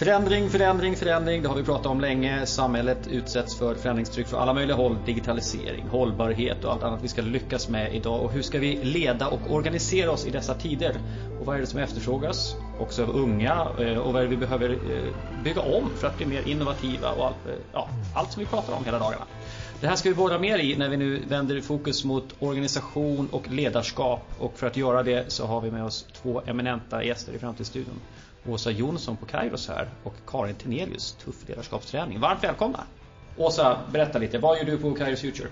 Förändring, förändring, förändring. Det har vi pratat om länge. Samhället utsätts för förändringstryck från alla möjliga håll. Digitalisering, hållbarhet och allt annat vi ska lyckas med idag. Och hur ska vi leda och organisera oss i dessa tider? Och vad är det som efterfrågas? Också av unga. Eh, och vad är det vi behöver eh, bygga om för att bli mer innovativa och allt, eh, ja, allt som vi pratar om hela dagarna. Det här ska vi borra mer i när vi nu vänder fokus mot organisation och ledarskap. Och för att göra det så har vi med oss två eminenta gäster i Framtidsstudion. Åsa Jonsson på Kairos här och Karin Tenelius, Tuff ledarskapsträning. Varmt välkomna! Åsa, berätta lite. Vad gör du på Kairos Future?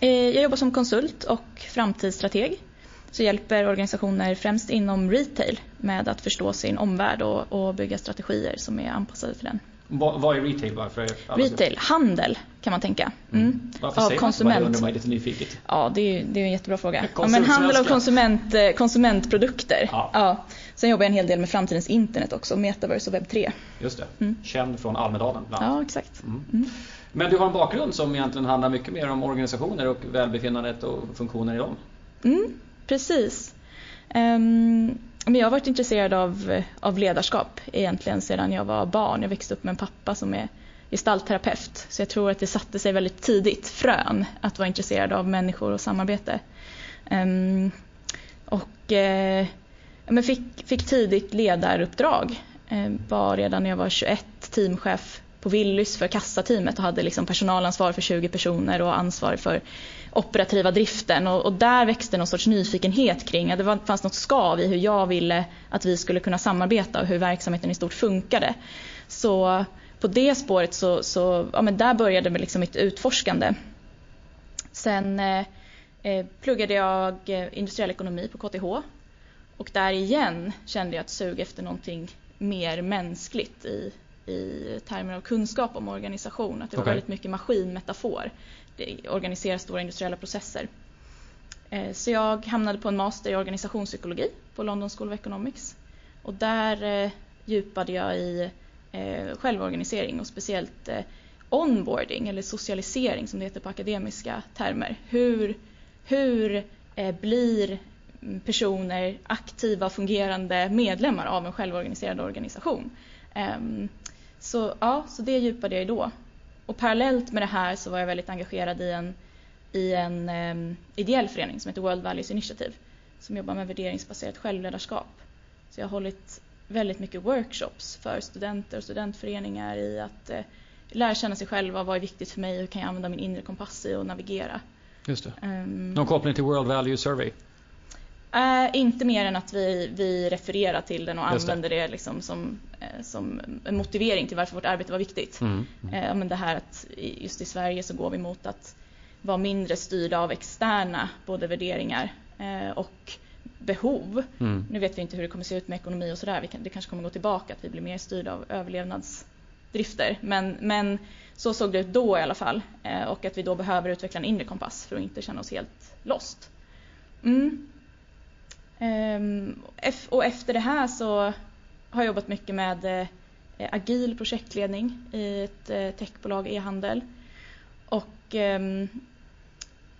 Eh, jag jobbar som konsult och framtidsstrateg. Så hjälper organisationer främst inom retail med att förstå sin omvärld och, och bygga strategier som är anpassade till den. Vad är retail bara för Retail, handel kan man tänka. Mm. mm. Varför säger konsument. man det undrar lite nyfiket. Ja, det är, det är en jättebra fråga. Ja, men handel av konsument, eh, konsumentprodukter. Ja. ja. Sen jobbar jag en hel del med framtidens internet också, metaverse och webb 3. Just det, mm. känd från Almedalen bland Ja, exakt. Mm. Mm. Men du har en bakgrund som egentligen handlar mycket mer om organisationer och välbefinnandet och funktioner i dem. Mm, precis. Um, men jag har varit intresserad av, eh, av ledarskap egentligen sedan jag var barn. Jag växte upp med en pappa som är gestaltterapeut. Så jag tror att det satte sig väldigt tidigt, frön, att vara intresserad av människor och samarbete. Um, och eh, men fick, fick tidigt ledaruppdrag. Eh, var redan när jag var 21 teamchef på Willys för kassateamet och hade liksom personalansvar för 20 personer och ansvar för operativa driften och, och där växte någon sorts nyfikenhet kring att det var, fanns något skav i hur jag ville att vi skulle kunna samarbeta och hur verksamheten i stort funkade. Så på det spåret så, så ja, men där började med liksom mitt utforskande. Sen eh, eh pluggade jag eh, industriell ekonomi på KTH och där igen kände jag ett sug efter någonting mer mänskligt i, i termer av kunskap om organisation. Att det var okay. väldigt mycket maskinmetafor. Eh, organisera stora industriella processer. Eh, så jag hamnade på en master i organisationspsykologi på London School of Economics. Och där eh, djupade jag i självorganisering och speciellt onboarding eller socialisering som det heter på akademiska termer. Hur, hur blir personer aktiva fungerande medlemmar av en självorganiserad organisation? Ehm, så, ja, så det djupade jag i då. Och parallellt med det här så var jag väldigt engagerad i en, i en um, ideell förening som heter World Values Initiative som jobbar med värderingsbaserat självledarskap. Så jag har hållit väldigt mycket workshops för studenter och studentföreningar i att uh, lära känna sig själva, vad är viktigt för mig, hur kan jag använda min inre kompass i och navigera. Just det. Um, Någon koppling till World Value Survey? Uh, inte mer än att vi, vi refererar till den och använder det, det liksom som, uh, som en motivering till varför vårt arbete var viktigt. Mm. Uh, men det här att just i Sverige så går vi mot att vara mindre styrda av externa både värderingar och behov. Mm. Nu vet vi inte hur det kommer se ut med ekonomi och sådär. Det kanske kommer gå tillbaka att vi blir mer styrda av överlevnadsdrifter. Men, men så såg det ut då i alla fall. och att vi då behöver utveckla en inre kompass för att inte känna oss helt lost. Mm. Ehm, och efter det här så har jag jobbat mycket med eh, agil projektledning i ett eh, techbolag e-handel. Och ehm,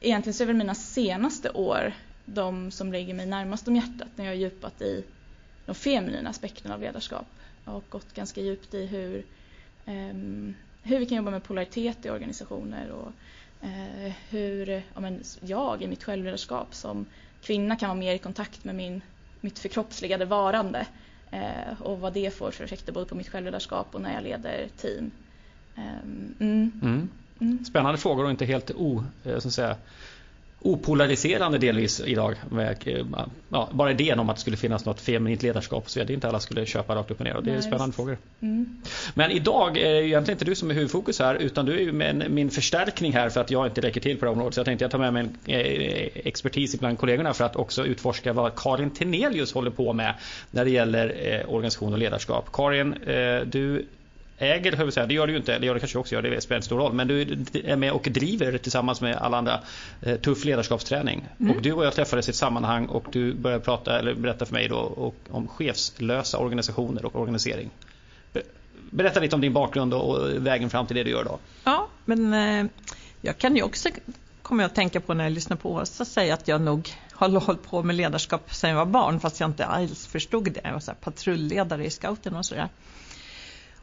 egentligen så är väl mina senaste år de som ligger mig närmast om hjärtat när jag har djupat i de feminina aspekterna av ledarskap och gått ganska djupt i hur, ehm, hur vi kan jobba med polaritet i organisationer och eh, hur ja, men jag i mitt självledarskap som kvinna kan vara mer i kontakt med min, mitt förkroppsligade varande eh, och vad det får för effekter både på mitt självledarskap och när jag leder team. Um, mm. Mm. Mm. Spännande frågor och inte helt o, eh, så att säga, opolariserande delvis idag. Med, eh, ja, bara idén om att det skulle finnas något feminint ledarskap så vidare. Det är inte alla skulle köpa rakt upp och ner. Och det är Nej, spännande visst. frågor. Mm. Men idag är det egentligen inte du som är huvudfokus här utan du är med min förstärkning här för att jag inte räcker till på det området. Så jag tänkte jag tar med mig en eh, expertis bland kollegorna för att också utforska vad Karin Tenelius håller på med när det gäller eh, organisation och ledarskap. Karin, du äger, höll säga, det gör du ju inte, det gör du kanske också gör, det spelar inte stor roll. Men du är med och driver tillsammans med alla andra eh, tuff ledarskapsträning. Mm. Och du och jag träffades i ett sammanhang och du började prata, eller berätta för mig då och, om chefslösa organisationer och organisering. Berätta lite om din bakgrund och vägen fram till det du gör då. Ja, men eh, jag kan ju också kommer jag att tänka på när jag lyssnar på Åsa säga att jag nog har hållit på med ledarskap sedan jag var barn fast jag inte alls förstod det. Jag var så patrulledare i scouten och sådär.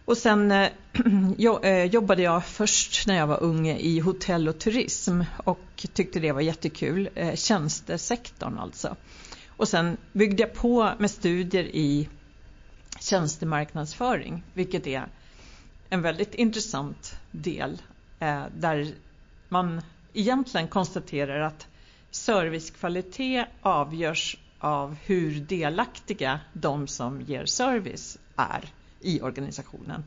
Och sen eh, eh, jobbade jag först när jag var ung i hotell och turism och tyckte det var jättekul. Eh, tjänstesektorn alltså. Och sen byggde jag på med studier i tjänstemarknadsföring, vilket är en väldigt intressant del eh, där man egentligen konstaterar att servicekvalitet avgörs av hur delaktiga de som ger service är i organisationen.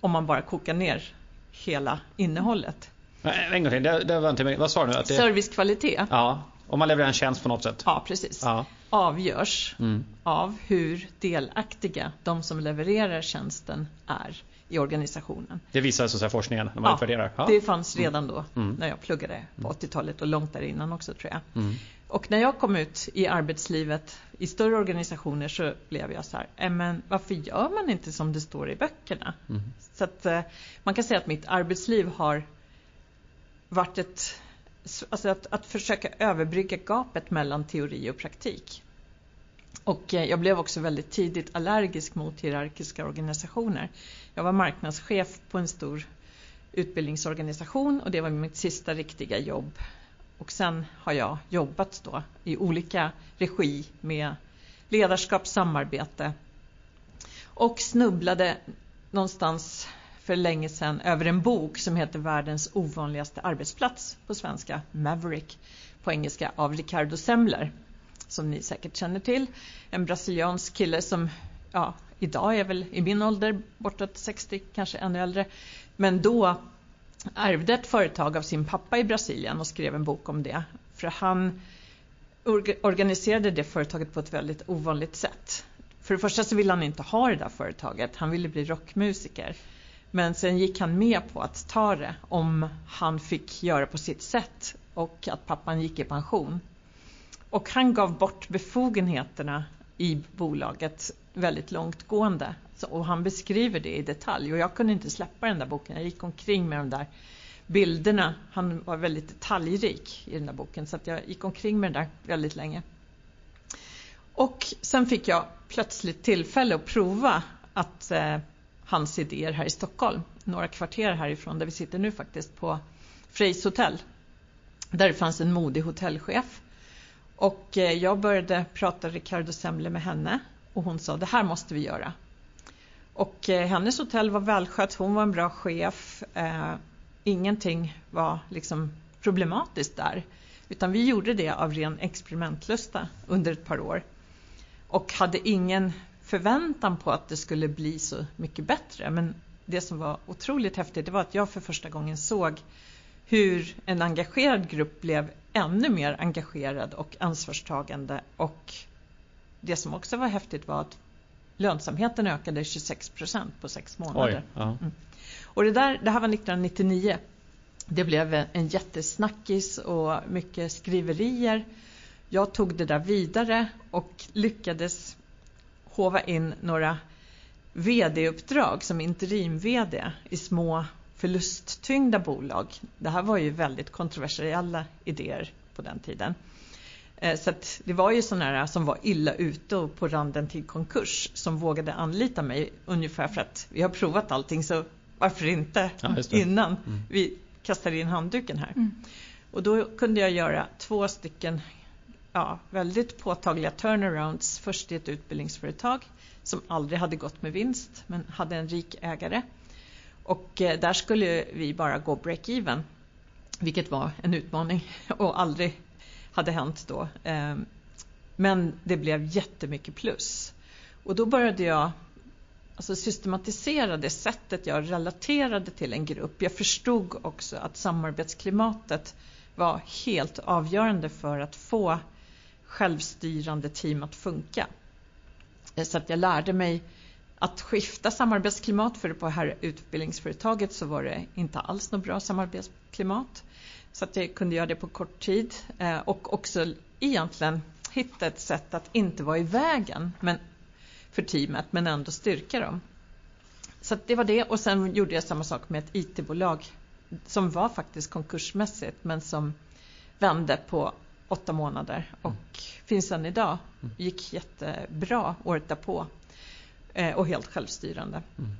Om man bara kokar ner hela innehållet. En gång till, det, det var inte, vad sa du? Att det... Servicekvalitet. Ja, om man levererar en tjänst på något sätt. Ja, precis. Ja. Avgörs mm. av hur delaktiga de som levererar tjänsten är i organisationen. Det visar så att forskningen när man ja, utvärderar? Ja, det fanns redan då mm. när jag pluggade på 80-talet och långt där innan också tror jag. Mm. Och när jag kom ut i arbetslivet i större organisationer så blev jag så här, äh, men varför gör man inte som det står i böckerna? Mm. Så att eh, man kan säga att mitt arbetsliv har varit ett, alltså att, att försöka överbrygga gapet mellan teori och praktik. Och eh, jag blev också väldigt tidigt allergisk mot hierarkiska organisationer. Jag var marknadschef på en stor utbildningsorganisation och det var mitt sista riktiga jobb. Och sen har jag jobbat då i olika regi med ledarskap, samarbete och snubblade någonstans för länge sedan över en bok som heter Världens ovanligaste arbetsplats på svenska, Maverick på engelska av Ricardo Semler som ni säkert känner till. En brasiliansk kille som ja, idag är väl i min ålder, bortåt 60, kanske ännu äldre. Men då ärvde ett företag av sin pappa i Brasilien och skrev en bok om det. För han organiserade det företaget på ett väldigt ovanligt sätt. För det första så ville han inte ha det där företaget, han ville bli rockmusiker. Men sen gick han med på att ta det om han fick göra på sitt sätt och att pappan gick i pension. Och han gav bort befogenheterna i bolaget väldigt långtgående och han beskriver det i detalj och jag kunde inte släppa den där boken. Jag gick omkring med de där bilderna. Han var väldigt detaljrik i den där boken så att jag gick omkring med den där väldigt länge. Och sen fick jag plötsligt tillfälle att prova att eh, hans idéer här i Stockholm, några kvarter härifrån där vi sitter nu faktiskt på Freys hotell. Där det fanns en modig hotellchef och eh, jag började prata Ricardo Semle med henne och hon sa det här måste vi göra. Och eh, hennes hotell var välskött, hon var en bra chef. Eh, ingenting var liksom problematiskt där. Utan vi gjorde det av ren experimentlusta under ett par år. Och hade ingen förväntan på att det skulle bli så mycket bättre. Men det som var otroligt häftigt det var att jag för första gången såg hur en engagerad grupp blev ännu mer engagerad och ansvarstagande och det som också var häftigt var att lönsamheten ökade 26 procent på sex månader. Oj, ja. mm. Och det, där, det här var 1999. Det blev en jättesnackis och mycket skriverier. Jag tog det där vidare och lyckades hova in några VD-uppdrag som interim-VD i små förlusttyngda bolag. Det här var ju väldigt kontroversiella idéer på den tiden. Eh, så det var ju sådana som var illa ute och på randen till konkurs som vågade anlita mig ungefär för att vi har provat allting så varför inte ja, innan mm. vi kastar in handduken här. Mm. Och då kunde jag göra två stycken ja, väldigt påtagliga turnarounds. Först i ett utbildningsföretag som aldrig hade gått med vinst men hade en rik ägare. Och eh, där skulle vi bara gå break-even, vilket var en utmaning och aldrig hade hänt då. Eh, men det blev jättemycket plus. Och då började jag alltså systematisera det sättet jag relaterade till en grupp. Jag förstod också att samarbetsklimatet var helt avgörande för att få självstyrande team att funka. Eh, så att jag lärde mig att skifta samarbetsklimat, för på det här utbildningsföretaget så var det inte alls något bra samarbetsklimat. Så att jag kunde göra det på kort tid eh, och också egentligen hitta ett sätt att inte vara i vägen men, för teamet men ändå styrka dem. Så det var det och sen gjorde jag samma sak med ett IT-bolag som var faktiskt konkursmässigt men som vände på åtta månader och mm. finns än idag. Mm. Gick jättebra året därpå eh, och helt självstyrande. Mm.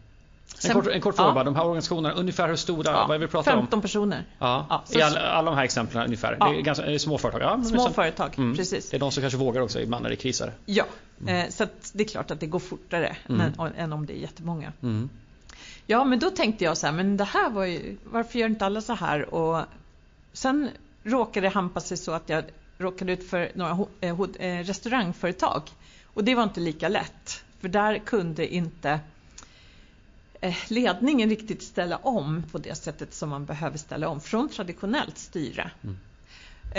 En kort, en kort fråga ja. de här organisationerna, ungefär hur stora, ja, vad är vi pratar 15 om? personer. Ja, ja I all, alla de här exemplen ungefär? Ja. Det är, ganska, är små företag? Ja, små liksom, företag, mm, precis. Det är de som kanske vågar också ibland när det krisar? Ja, mm. eh, så det är klart att det går fortare mm. men, än om det är jättemånga. Mm. Ja, men då tänkte jag så här, men det här var ju, varför gör inte alla så här? Och sen råkade det hampa sig så att jag råkade ut för några eh, eh, restaurangföretag. Och det var inte lika lätt, för där kunde inte ledningen riktigt ställa om på det sättet som man behöver ställa om från traditionellt styre. Mm.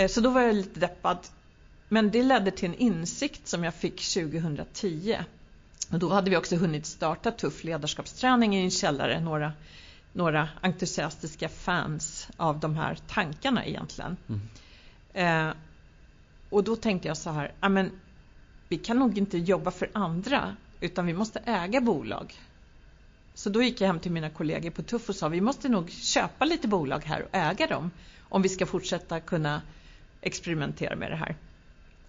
Så då var jag lite deppad. Men det ledde till en insikt som jag fick 2010. Och då hade vi också hunnit starta tuff ledarskapsträning i en källare, några, några entusiastiska fans av de här tankarna egentligen. Mm. Eh, och då tänkte jag så här, men vi kan nog inte jobba för andra utan vi måste äga bolag. Så då gick jag hem till mina kollegor på Tuff och sa vi måste nog köpa lite bolag här och äga dem om vi ska fortsätta kunna experimentera med det här.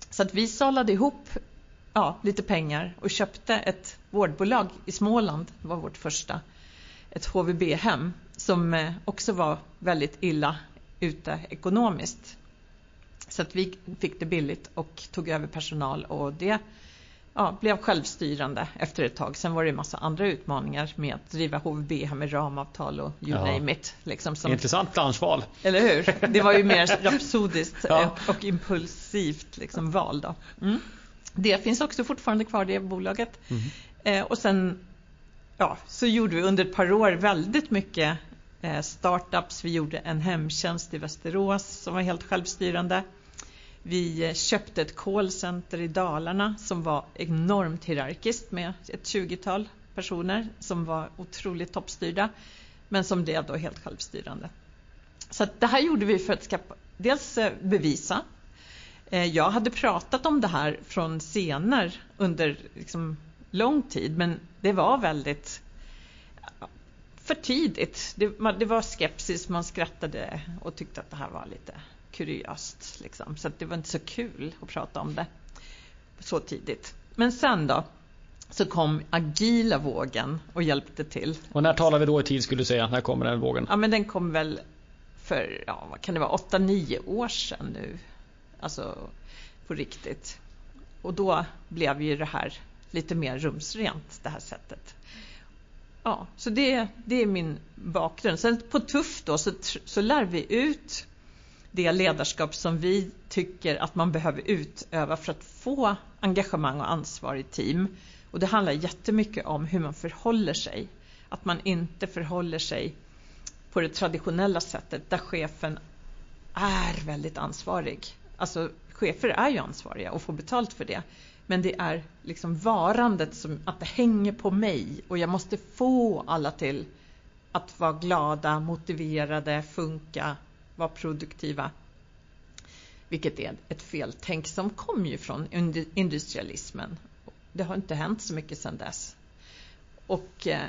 Så att vi salade ihop ja, lite pengar och köpte ett vårdbolag i Småland, det var vårt första, ett HVB-hem som eh, också var väldigt illa ute ekonomiskt. Så att vi fick det billigt och tog över personal och det ja, blev självstyrande efter ett tag. Sen var det en massa andra utmaningar med att driva HVB här med ramavtal och you ja. name it. Liksom som, Intressant branschval. Eller hur? Det var ju mer rapsodiskt ja. och impulsivt liksom val. Då. Mm. Det finns också fortfarande kvar det bolaget. Mm. Eh, och sen ja, så gjorde vi under ett par år väldigt mycket eh, startups. Vi gjorde en hemtjänst i Västerås som var helt självstyrande. Vi eh, köpte ett callcenter i Dalarna som var enormt hierarkiskt med ett 20-tal personer som var otroligt toppstyrda men som blev då helt självstyrande. Så det här gjorde vi för att skapa, dels eh, bevisa. Eh, jag hade pratat om det här från scener under liksom lång tid men det var väldigt för tidigt. Det, det var skepsis, man skrattade och tyckte att det här var lite kuriöst. Liksom. Så det var inte så kul att prata om det så tidigt. Men sen då så kom agila vågen och hjälpte till. Och när talar vi då i tid skulle du säga? När kommer den vågen? Ja men den kom väl för, ja vad kan det vara, 8-9 år sedan nu. Alltså på riktigt. Och då blev ju det här lite mer rumsrent, det här sättet. Ja, så det, det är min bakgrund. Sen på Tuff då så, så lär vi ut det ledarskap som vi tycker att man behöver utöva för att få engagemang och ansvar i team. Och det handlar jättemycket om hur man förhåller sig. Att man inte förhåller sig på det traditionella sättet där chefen är väldigt ansvarig. Alltså chefer är ju ansvariga och får betalt för det. Men det är liksom varandet som att det hänger på mig och jag måste få alla till att vara glada, motiverade, funka, vara produktiva. Vilket är ett feltänk som kom ju från industrialismen. Det har inte hänt så mycket sedan dess. Och eh,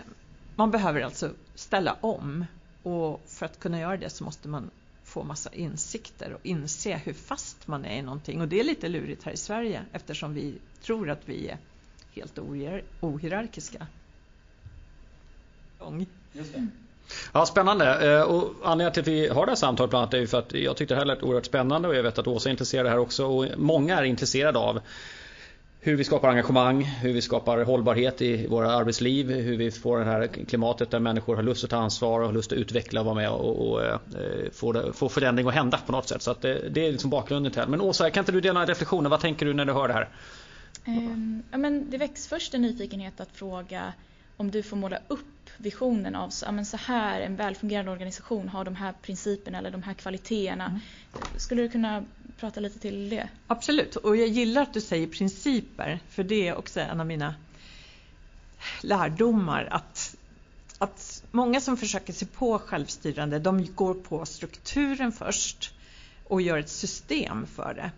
man behöver alltså ställa om och för att kunna göra det så måste man få massa insikter och inse hur fast man är i någonting. Och det är lite lurigt här i Sverige eftersom vi tror att vi är helt ohierarkiska. Just det. Ja, spännande. Eh, och anledningen till att vi har det här samtalet bland annat är ju för att jag tyckte det här lät oerhört spännande och jag vet att Åsa är intresserad av det här också. Och många är intresserade av hur vi skapar engagemang, hur vi skapar hållbarhet i våra arbetsliv, hur vi får det här klimatet där människor har lust att ta ansvar och har lust att utveckla och vara med och, och och få, få förändring att hända på något sätt. Så att det, det är liksom bakgrunden till det. här. Men Åsa, kan inte du dela reflektioner? Vad tänker du när du hör det här? Um, ja, men det väcks först en nyfikenhet att fråga om du får måla upp visionen av så, men så här en välfungerande organisation har de här principerna eller de här kvaliteterna. Mm. Skulle du kunna prata lite till det? Absolut, och jag gillar att du säger principer för det är också en av mina lärdomar att, att många som försöker sig på självstyrande de går på strukturen först och gör ett system för det.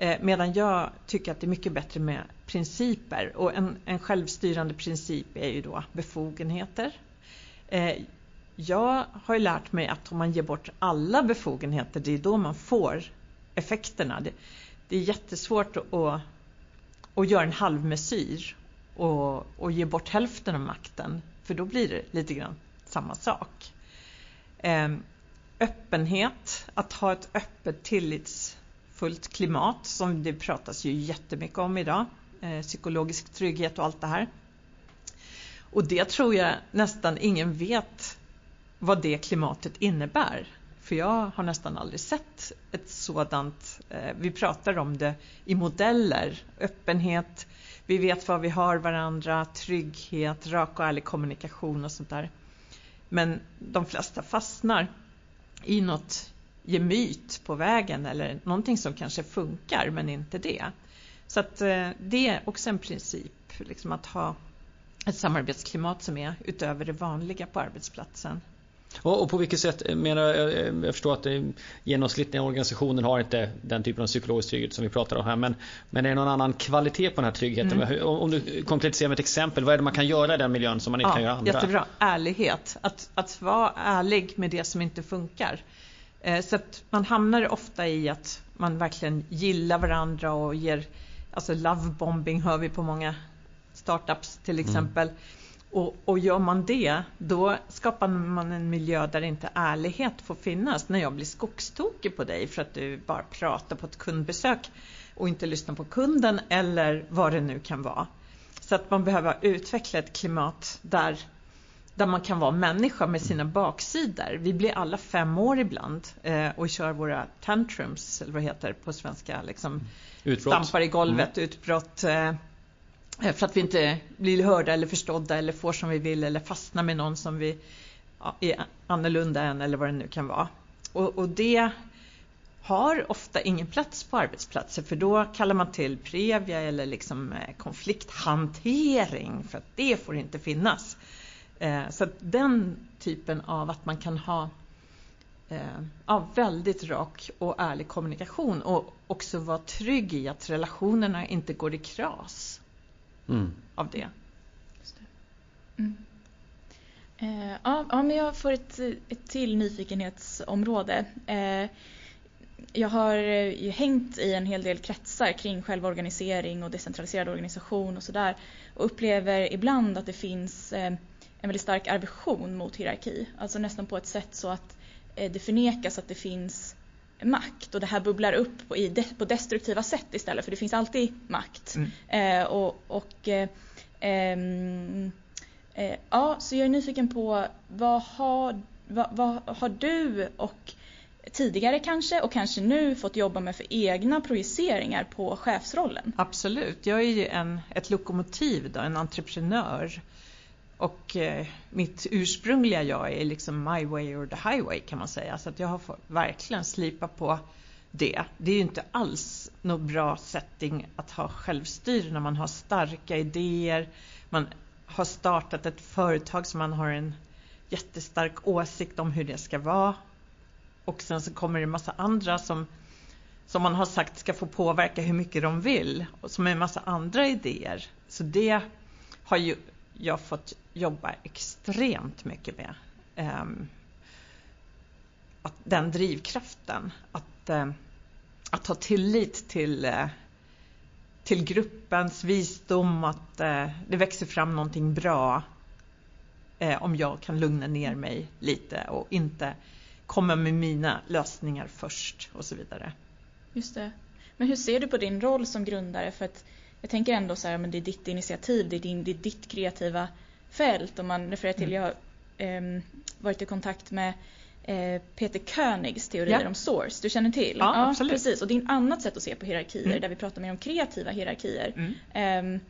Eh, medan jag tycker att det är mycket bättre med principer och en, en självstyrande princip är ju då befogenheter. Eh, jag har ju lärt mig att om man ger bort alla befogenheter, det är då man får effekterna. Det, det är jättesvårt att, att göra en halvmesyr och, och ge bort hälften av makten. för då blir det lite grann samma sak. Eh, öppenhet, att ha ett öppet tillitsfullt klimat som det pratas ju jättemycket om idag. Eh, psykologisk trygghet och allt det här. Och det tror jag nästan ingen vet vad det klimatet innebär. För jag har nästan aldrig sett ett sådant. Eh, vi pratar om det i modeller, öppenhet, vi vet var vi har varandra, trygghet, rak och ärlig kommunikation och sånt där. Men de flesta fastnar i något gemyt på vägen eller någonting som kanske funkar men inte det. Så att eh, det är också en princip, liksom att ha ett samarbetsklimat som är utöver det vanliga på arbetsplatsen. Och, på vilket sätt, eh, menar jag, eh, jag förstår att genomsnittliga organisationen har inte den typen av psykologisk trygghet som vi pratar om här. Men, men är det någon annan kvalitet på den här tryggheten? Mm. Om du konkretiserar med ett exempel, vad är det man kan göra i den miljön som man inte ja, kan göra andra? Jättebra, ärlighet. Att, att vara ärlig med det som inte funkar. Eh, så att man hamnar ofta i att man verkligen gillar varandra och ger, alltså lovebombing hör vi på många startups till mm. exempel. Mm. Och, och gör man det, då skapar man en miljö där inte ärlighet får finnas. När jag blir skogstokig på dig för att du bara pratar på ett kundbesök och inte lyssnar på kunden eller vad det nu kan vara. Så att man behöver utveckla ett klimat där, där man kan vara människa med sina baksidor. Vi blir alla fem år ibland eh, och kör våra tantrums, eller vad heter på svenska, liksom, utbrott. stampar i golvet, mm. utbrott. Eh, Eh, för att vi inte blir hörda eller förstådda eller får som vi vill eller fastnar med någon som vi ja, är annorlunda än eller vad det nu kan vara. Och, och, det har ofta ingen plats på arbetsplatser för då kallar man till Previa eller liksom eh, konflikthantering för att det får inte finnas. Eh, så den typen av att man kan ha ja, väldigt rak och ärlig kommunikation och också vara trygg i att relationerna inte går i kras mm. av det. det. Mm. Eh, ja, ja, men jag får ett, ett till nyfikenhetsområde. Eh, jag har ju hängt i en hel del kretsar kring självorganisering och decentraliserad organisation och sådär och upplever ibland att det finns eh, en väldigt stark aversion mot hierarki. Alltså nästan på ett sätt så att eh, det förnekas att det finns makt och det här bubblar upp på, i de, på destruktiva sätt istället för det finns alltid makt. Mm. Eh, och, och eh, ehm, eh, ja, så jag är nyfiken på vad har, vad, vad, har du och tidigare kanske och kanske nu fått jobba med för egna projiceringar på chefsrollen? Absolut, jag är ju en, ett lokomotiv, då, en entreprenör och eh, mitt ursprungliga jag är liksom my way or the highway kan man säga. Så att jag har fått verkligen slipa på det. Det är ju inte alls något bra setting att ha självstyre när man har starka idéer. Man har startat ett företag som man har en jättestark åsikt om hur det ska vara. Och sen så kommer det en massa andra som, som man har sagt ska få påverka hur mycket de vill. Och som är en massa andra idéer. Så det har ju jag fått jobbar extremt mycket med. Ehm, att den drivkraften, att, eh, att ha tillit till, eh, till gruppens visdom, att eh, det växer fram någonting bra om jag kan lugna ner mig lite och inte komma med mina lösningar först och så vidare. Just det. Men hur ser du på din roll som grundare? För att jag tänker ändå så här, men det är ditt initiativ, det är, din, det är ditt kreativa fält. Om man refererar till, mm. jag har eh, varit i kontakt med eh, Peter Königs teorier ja. om source, du känner till? Ja, ja, absolut. precis. Och det är ett annat sätt att se på hierarkier mm. där vi pratar mer om kreativa hierarkier. Mm. Eh,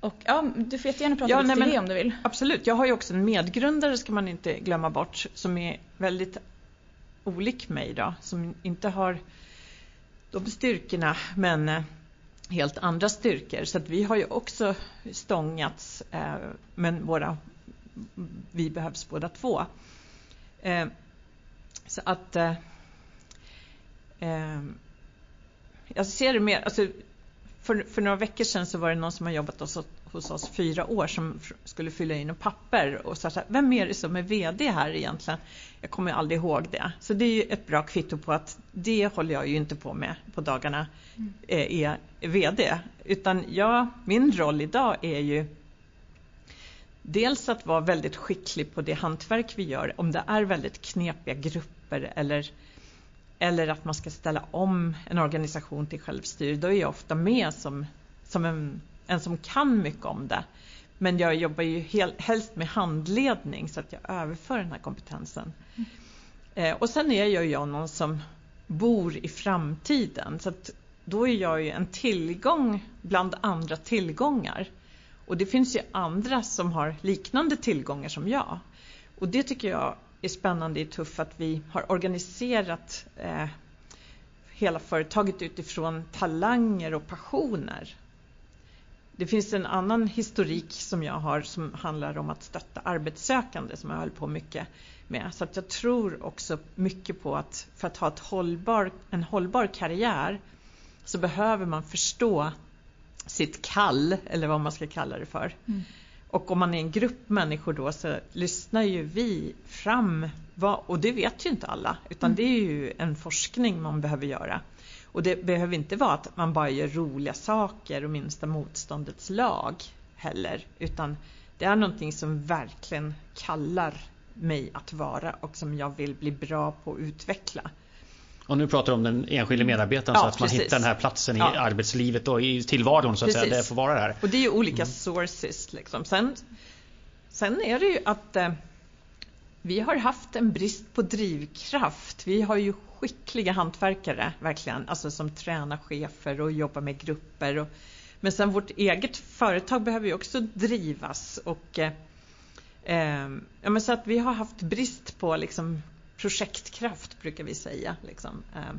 och ja, du får jättegärna prata ja, lite nej, det om du vill. Absolut, jag har ju också en medgrundare ska man inte glömma bort som är väldigt olik mig då, som inte har de styrkorna men eh, helt andra styrkor. Så att vi har ju också stångats, eh, men våra, vi behövs båda två. Eh, så att eh, eh jag ser det mer, alltså, för, för några veckor sedan så var det någon som har jobbat hos, hos oss fyra år som skulle fylla in papper och sa så här, vem är det som är VD här egentligen? Jag kommer aldrig ihåg det. Så det är ju ett bra kvitto på att det håller jag ju inte på med på dagarna, mm. Eh, är VD. Utan jag, min roll idag är ju dels att vara väldigt skicklig på det hantverk vi gör. Om det är väldigt knepiga grupper eller, eller att man ska ställa om en organisation till självstyre, då är jag ofta med som, som en, en som kan mycket om det. Men jag jobbar ju hel, helst med handledning så att jag överför den här kompetensen. Mm. Eh, och sen är jag ju någon som bor i framtiden. Så att då är jag ju en tillgång bland andra tillgångar. Och det finns ju andra som har liknande tillgångar som jag. Och det tycker jag är spännande i Tuff att vi har organiserat eh, hela företaget utifrån talanger och passioner. Det finns en annan historik som jag har som handlar om att stötta arbetssökande som jag höll på mycket med. Så att jag tror också mycket på att för att ha ett hållbar, en hållbar karriär så behöver man förstå sitt kall eller vad man ska kalla det för. Mm. Och om man är en grupp människor då så lyssnar ju vi fram, vad, och det vet ju inte alla, utan mm. det är ju en forskning man behöver göra. Och det behöver inte vara att man bara gör roliga saker och minsta motståndets lag heller, utan det är någonting som verkligen kallar mig att vara och som jag vill bli bra på att utveckla. Och nu pratar du om den enskilde medarbetaren ja, så att man hittar den här platsen ja. i arbetslivet och i tillvaron så att precis. säga, det får vara där. Och det är ju olika mm. sources liksom. Sen, sen är det ju att eh, vi har haft en brist på drivkraft. Vi har ju skickliga hantverkare verkligen, alltså som tränar chefer och jobbar med grupper. Och, men sen vårt eget företag behöver ju också drivas och eh, eh ja, men så att vi har haft brist på liksom, projektkraft brukar vi säga. Liksom. Eh,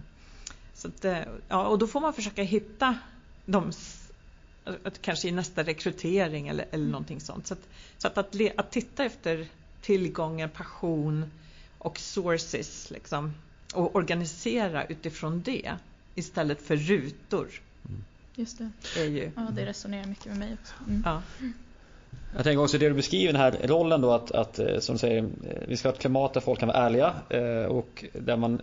så att, eh, ja, och då får man försöka hitta dem kanske i nästa rekrytering eller, eller någonting sånt. Så att, så att, att, att titta efter tillgångar, passion och sources liksom, och organisera utifrån det istället för rutor. Just det. Är ju, ja, det resonerar mycket med mig också. Mm. Ja. Jag tänker också det du beskriver den här rollen då att, att eh, som du säger, eh, vi ska ha ett klimat där folk kan vara ärliga eh, och där man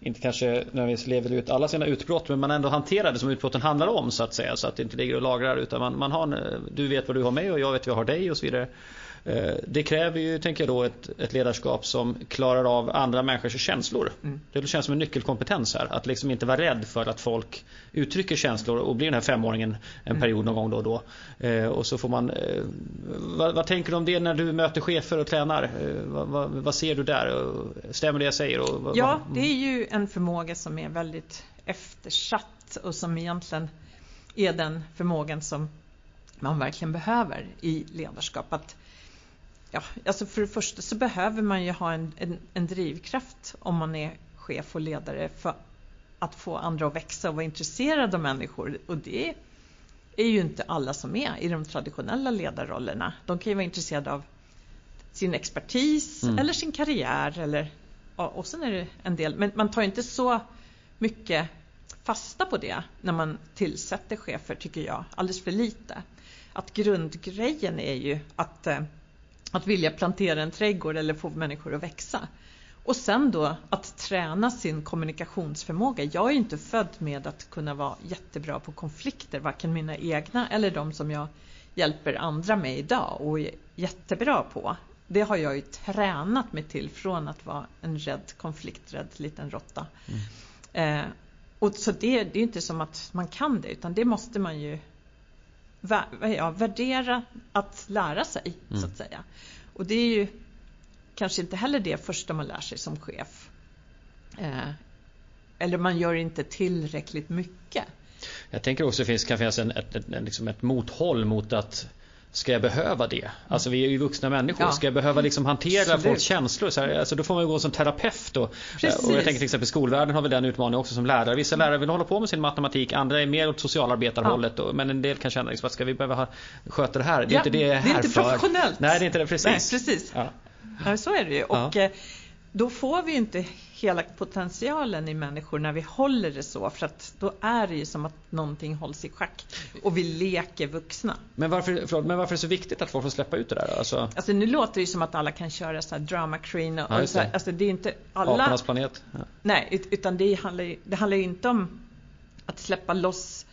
inte kanske nödvändigtvis lever ut alla sina utbrott men man ändå hanterar det som utbrotten handlar om så att säga så att det inte ligger och lagrar utan man, man har, du vet vad du har mig och jag vet vad jag har dig och så vidare. Eh, det kräver ju, tänker jag då, ett, ett, ledarskap som klarar av andra människors känslor. Mm. Det känns som en nyckelkompetens här. Att liksom inte vara rädd för att folk uttrycker känslor och blir den här femåringen en mm. period någon gång då och då. Eh, och så får man... Eh, vad, vad, tänker du om det när du möter chefer och tränar? Vad, vad, vad, ser du där? Stämmer det jag säger? Och, ja, det är ju en förmåga som är väldigt eftersatt och som egentligen är den förmågan som man verkligen behöver i ledarskap. Att Ja, alltså för det första så behöver man ju ha en, en, en drivkraft om man är chef och ledare för att få andra att växa och vara intresserade av människor. Och det är ju inte alla som är i de traditionella ledarrollerna. De kan ju vara intresserade av sin expertis mm. eller sin karriär. Eller, och sen är det en del, men man tar inte så mycket fasta på det när man tillsätter chefer tycker jag, alldeles för lite. Att grundgrejen är ju att eh, att vilja plantera en trädgård eller få människor att växa. Och sen då att träna sin kommunikationsförmåga. Jag är inte född med att kunna vara jättebra på konflikter, varken mina egna eller de som jag hjälper andra med idag och är jättebra på. Det har jag ju tränat mig till från att vara en rädd, konflikträdd liten råtta. Mm. Eh, och så det, det är inte som att man kan det, utan det måste man ju ja, värdera att lära sig, mm. så att säga. Och det är ju kanske inte heller det första man lär sig som chef. Eh, eller man gör inte tillräckligt mycket. Jag tänker också att det kan finnas en, ett, ett, liksom ett mothåll mot att Ska jag behöva det? Alltså vi är ju vuxna människor. Ja. Ska jag behöva liksom hantera Absolut. folks känslor? Så här, alltså då får man ju gå som terapeut. Och, och jag tänker till exempel skolvärlden har väl den utmaningen också som lärare. Vissa lärare vill hålla på med sin matematik, andra är mer åt socialarbetarhållet. Ja. Och, men en del kan känna liksom, att ska vi behöva ha, sköta det här? Det är ja, inte det jag är här Det är inte professionellt. Nej, det är inte det. Precis. Nej, precis. Ja. så är det ju. Och, eh, då får vi inte hela potentialen i människor när vi håller det så för att då är det ju som att någonting hålls i schack och vi leker vuxna. Men varför, förlåt, men varför är det så viktigt att folk får släppa ut det där? Alltså, alltså nu låter det ju som att alla kan köra så här drama queen och, ja, och så här, alltså det är inte alla. Apornas planet. Ja. Nej, utan det handlar ju det handlar inte om att släppa loss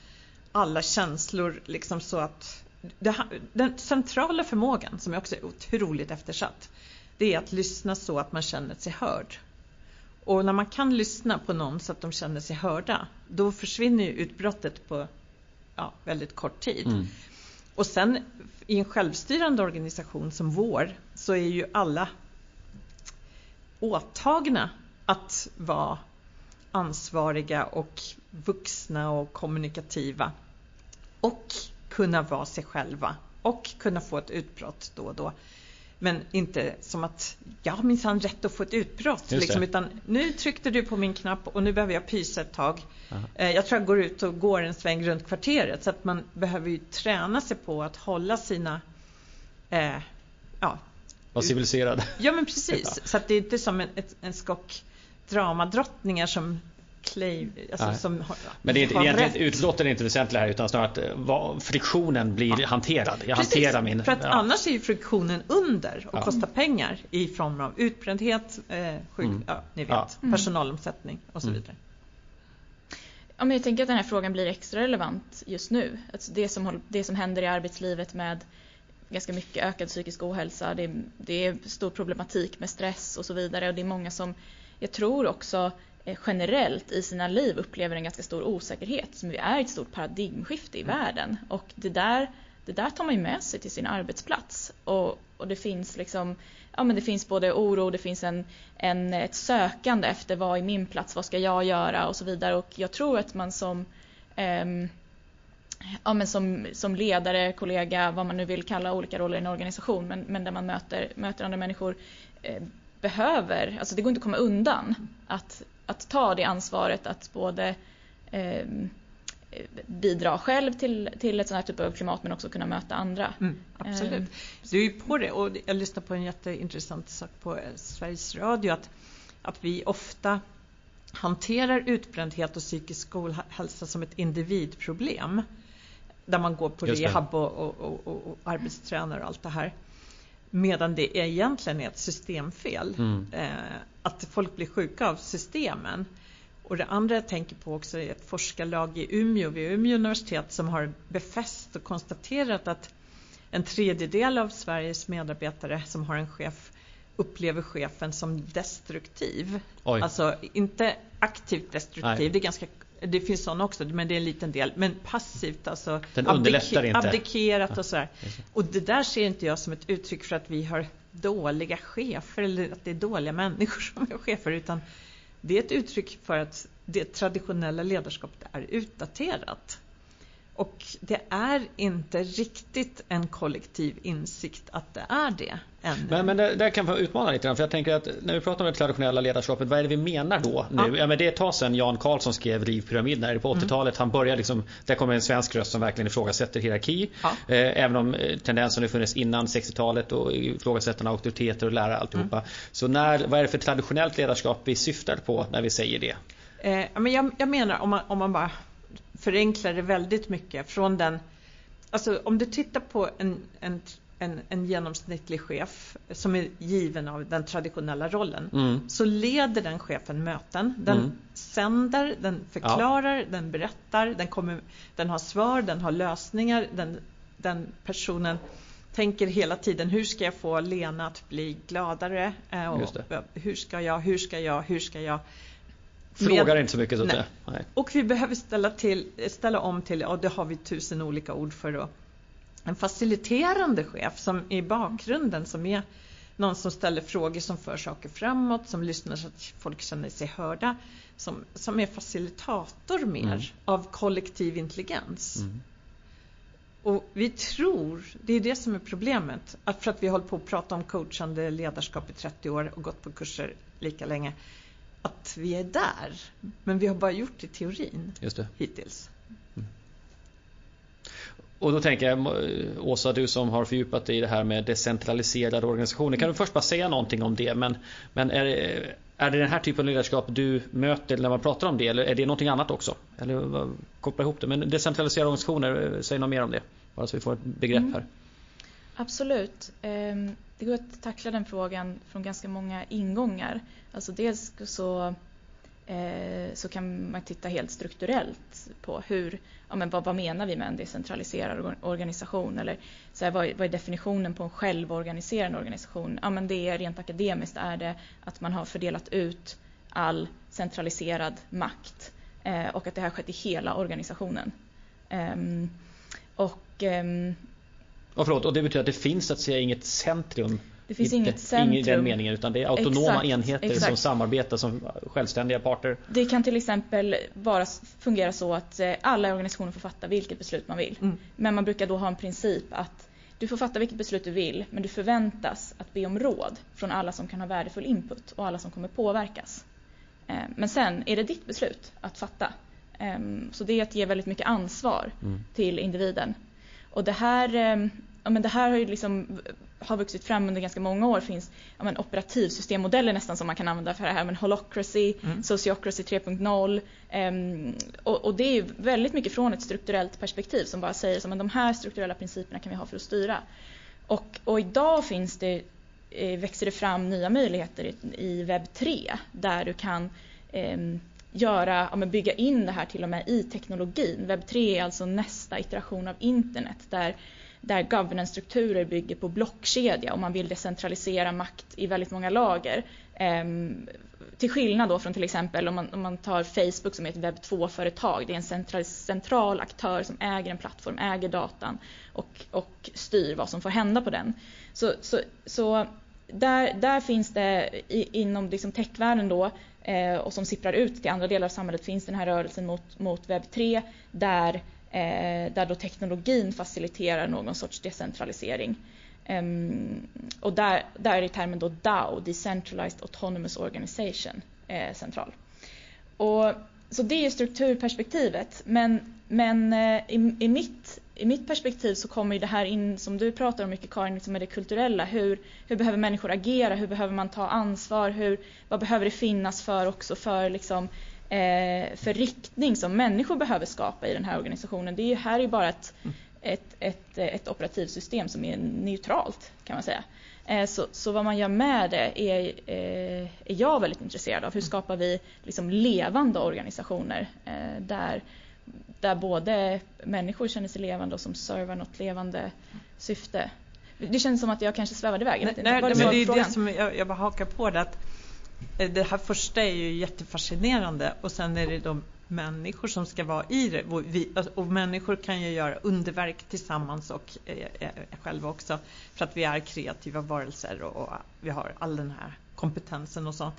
alla känslor liksom så att den centrala förmågan som också är otroligt eftersatt det är att lyssna så att man känner sig hörd. Och när man kan lyssna på någon så att de känner sig hörda då försvinner ju utbrottet på ja, väldigt kort tid. Mm. Och sen i en självstyrande organisation som vår så är ju alla åtagna att vara ansvariga och vuxna och kommunikativa och kunna vara sig själva och kunna få ett utbrott då och då. Men inte som att jag har minsann rätt att få ett utbrott. Liksom, utan nu tryckte du på min knapp och nu behöver jag pysa ett tag. Eh, jag tror jag går ut och går en sväng runt kvarteret. Så att man behöver ju träna sig på att hålla sina eh, ja, Var civiliserad. Ja men precis. Ja. Så att det är inte som en, ett, en skock dramadrottningar som claim, alltså som har, Men det är inte, egentligen utbrottet är inte väsentligt här utan snarare att eh, vad, friktionen blir ja. hanterad. Jag Precis, hanterar min... För att ja. annars är ju friktionen under och ja. kostar pengar i form av utbrändhet, eh, sjuk, mm. ja, ni vet, mm. personalomsättning och så mm. vidare. Ja, men jag tänker att den här frågan blir extra relevant just nu. Alltså det, som, det som händer i arbetslivet med ganska mycket ökad psykisk ohälsa. Det, det är stor problematik med stress och så vidare och det är många som jag tror också generellt i sina liv upplever en ganska stor osäkerhet som är ett stort paradigmskifte i mm. världen. Och det där, det där tar man ju med sig till sin arbetsplats. Och, och det finns liksom ja, men det finns både oro, det finns en, en, ett sökande efter vad är min plats, vad ska jag göra och så vidare. Och jag tror att man som, eh, ja, men som, som ledare, kollega, vad man nu vill kalla olika roller i en organisation, men, men där man möter, möter andra människor, eh, behöver, alltså det går inte att komma undan att att ta det ansvaret att både eh, bidra själv till, till ett sånt här typ av klimat men också kunna möta andra. Mm, absolut. Eh. Du är ju på det och jag lyssnade på en jätteintressant sak på Sveriges Radio att, att vi ofta hanterar utbrändhet och psykisk ohälsa som ett individproblem. Där man går på rehab och, och, och, och arbetstränar och allt det här. Medan det egentligen är ett systemfel. Mm. Eh, att folk blir sjuka av systemen. Och det andra jag tänker på också är ett forskarlag i Umeå, vid Umeå universitet, som har befäst och konstaterat att en tredjedel av Sveriges medarbetare som har en chef upplever chefen som destruktiv. Oj. Alltså inte aktivt destruktiv, Nej. det är ganska det finns sådana också, men det är en liten del. Men passivt, alltså Den underlättar inte. abdikerat och sådär. Och det där ser inte jag som ett uttryck för att vi har dåliga chefer eller att det är dåliga människor som är chefer. Utan det är ett uttryck för att det traditionella ledarskapet är utdaterat. Och det är inte riktigt en kollektiv insikt att det är det ännu. Men, men där, där kan jag utmana lite grann. För jag tänker att när vi pratar om det traditionella ledarskapet, vad är det vi menar då? Nu? Ja. ja men det är ett tag sedan Jan Karlsson skrev Riv pyramiden. På 80-talet. Mm. Han börjar liksom, där kommer en svensk röst som verkligen ifrågasätter hierarki. Ja. Eh, även om eh, tendensen har funnits innan 60-talet och ifrågasättande auktoriteter och lärare alltihopa. Mm. Så när, vad är det för traditionellt ledarskap vi syftar på när vi säger det? Eh, men jag, jag menar om man, om man bara förenklar det väldigt mycket från den Alltså om du tittar på en, en, en, en genomsnittlig chef som är given av den traditionella rollen mm. så leder den chefen möten. Den mm. sänder, den förklarar, ja. den berättar, den, kommer, den har svar, den har lösningar. Den, den personen tänker hela tiden hur ska jag få Lena att bli gladare? Eh, och hur ska jag, hur ska jag, hur ska jag? Frågar inte så mycket så att Nej. Nej. Och vi behöver ställa, till, ställa om till, och det har vi tusen olika ord för då, en faciliterande chef som är i bakgrunden som är någon som ställer frågor som för saker framåt, som lyssnar så att folk känner sig hörda. Som, som är facilitator mer mm. av kollektiv intelligens. Mm. Och vi tror, det är det som är problemet, att för att vi hållit på att prata om coachande ledarskap i 30 år och gått på kurser lika länge att vi är där. Men vi har bara gjort det i teorin det. hittills. Mm. Och då tänker jag, Åsa, du som har fördjupat dig i det här med decentraliserade organisationer. Kan du först bara säga någonting om det? Men, men är, är det den här typen av ledarskap du möter när man pratar om det? Eller är det någonting annat också? Eller koppla ihop det. Men decentraliserade organisationer, säg något mer om det. Bara så vi får ett begrepp mm. här. Absolut. Ehm, det går att tackla den frågan från ganska många ingångar. Alltså dels så eh, så kan man titta helt strukturellt på hur, ja, men vad, vad menar vi med en decentraliserad organisation eller så här, vad, vad, är definitionen på en självorganiserande organisation? Ja, men det är rent akademiskt är det att man har fördelat ut all centraliserad makt eh, och att det här skett i hela organisationen. Ehm, och, ehm, och, förlåt, och det betyder att det finns så att säga inget centrum det finns inget centrum. I den meningen utan det är autonoma exakt, enheter exakt. som samarbetar som självständiga parter. Det kan till exempel bara fungera så att eh, alla organisationer får fatta vilket beslut man vill. Mm. Men man brukar då ha en princip att du får fatta vilket beslut du vill men du förväntas att be om råd från alla som kan ha värdefull input och alla som kommer påverkas. Eh, men sen är det ditt beslut att fatta. Ehm, så det är att ge väldigt mycket ansvar mm. till individen. Och det här, ehm, ja, men det här har ju liksom har vuxit fram under ganska många år finns ja, men, operativsystemmodeller nästan som man kan använda för det här. Men Holocracy, mm. Sociocracy 3.0 um, och, och, det är ju väldigt mycket från ett strukturellt perspektiv som bara säger att de här strukturella principerna kan vi ha för att styra. Och, och idag finns det, eh, växer det fram nya möjligheter i, i webb 3 där du kan um, göra, ja, bygga in det här till och med i teknologin. Webb 3 är alltså nästa iteration av internet där där governance-strukturer bygger på blockkedja och man vill decentralisera makt i väldigt många lager. Ehm, till skillnad då från till exempel om man, om man tar Facebook som är ett webb 2-företag. Det är en central, central aktör som äger en plattform, äger datan och, och styr vad som får hända på den. Så, så, så där, där finns det i, inom liksom techvärlden då eh, och som sipprar ut till andra delar av samhället finns den här rörelsen mot, mot webb 3 där eh, där då teknologin faciliterar någon sorts decentralisering. Um, och där, där är termen då DAO, Decentralized Autonomous Organization, eh, central. Och, så det är strukturperspektivet. Men, men eh, i, i, mitt, i mitt perspektiv så kommer det här in, som du pratar om mycket Karin, liksom med det kulturella. Hur, hur behöver människor agera? Hur behöver man ta ansvar? Hur, vad behöver det finnas för också för liksom, eh, för riktning som människor behöver skapa i den här organisationen. Det är, här är bara ett, mm. ett, ett, ett operativsystem som är neutralt kan man säga. Eh, så, så, vad man gör med det är, eh, är jag väldigt intresserad av. Hur skapar vi liksom levande organisationer eh, där, där både människor känner sig levande och som servar något levande syfte. Det känns som att jag kanske svävade iväg. Nej, nej, men det är det som jag, jag bara hakar på det att Eh, det här första är ju jättefascinerande och sen är det de människor som ska vara i det. Och, vi, alltså, och människor kan ju göra underverk tillsammans och eh, eh, själva också för att vi är kreativa varelser och, och, vi har all den här kompetensen och sånt.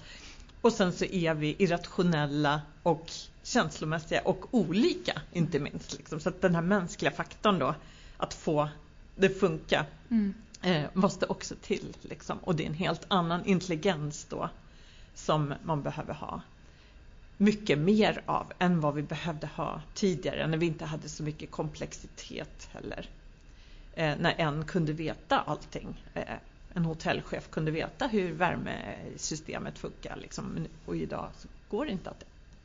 Och sen så är vi irrationella och känslomässiga och olika inte minst. Liksom. Så att den här mänskliga faktorn då, att få det funka, mm. eh, måste också till. Liksom. Och det är en helt annan intelligens då som man behöver ha mycket mer av än vad vi behövde ha tidigare när vi inte hade så mycket komplexitet heller. Eh, när en kunde veta allting. Eh, en hotellchef kunde veta hur värmesystemet funkar. Liksom. Och idag så går det inte att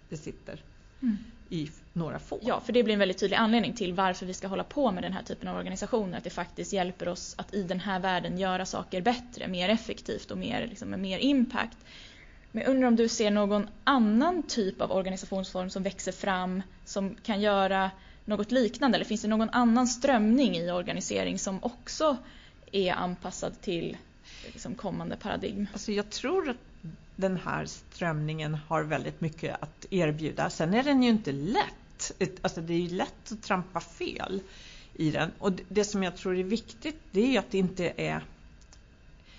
det sitter mm. i några få. Ja, för det blir en väldigt tydlig anledning till varför vi ska hålla på med den här typen av organisationer. Att det faktiskt hjälper oss att i den här världen göra saker bättre, mer effektivt och mer, liksom, med mer impact. Men jag undrar om du ser någon annan typ av organisationsform som växer fram som kan göra något liknande eller finns det någon annan strömning i organisering som också är anpassad till liksom, kommande paradigm? Alltså jag tror att den här strömningen har väldigt mycket att erbjuda. Sen är den ju inte lätt. Alltså det är ju lätt att trampa fel i den. Och det som jag tror är viktigt det är ju att det inte är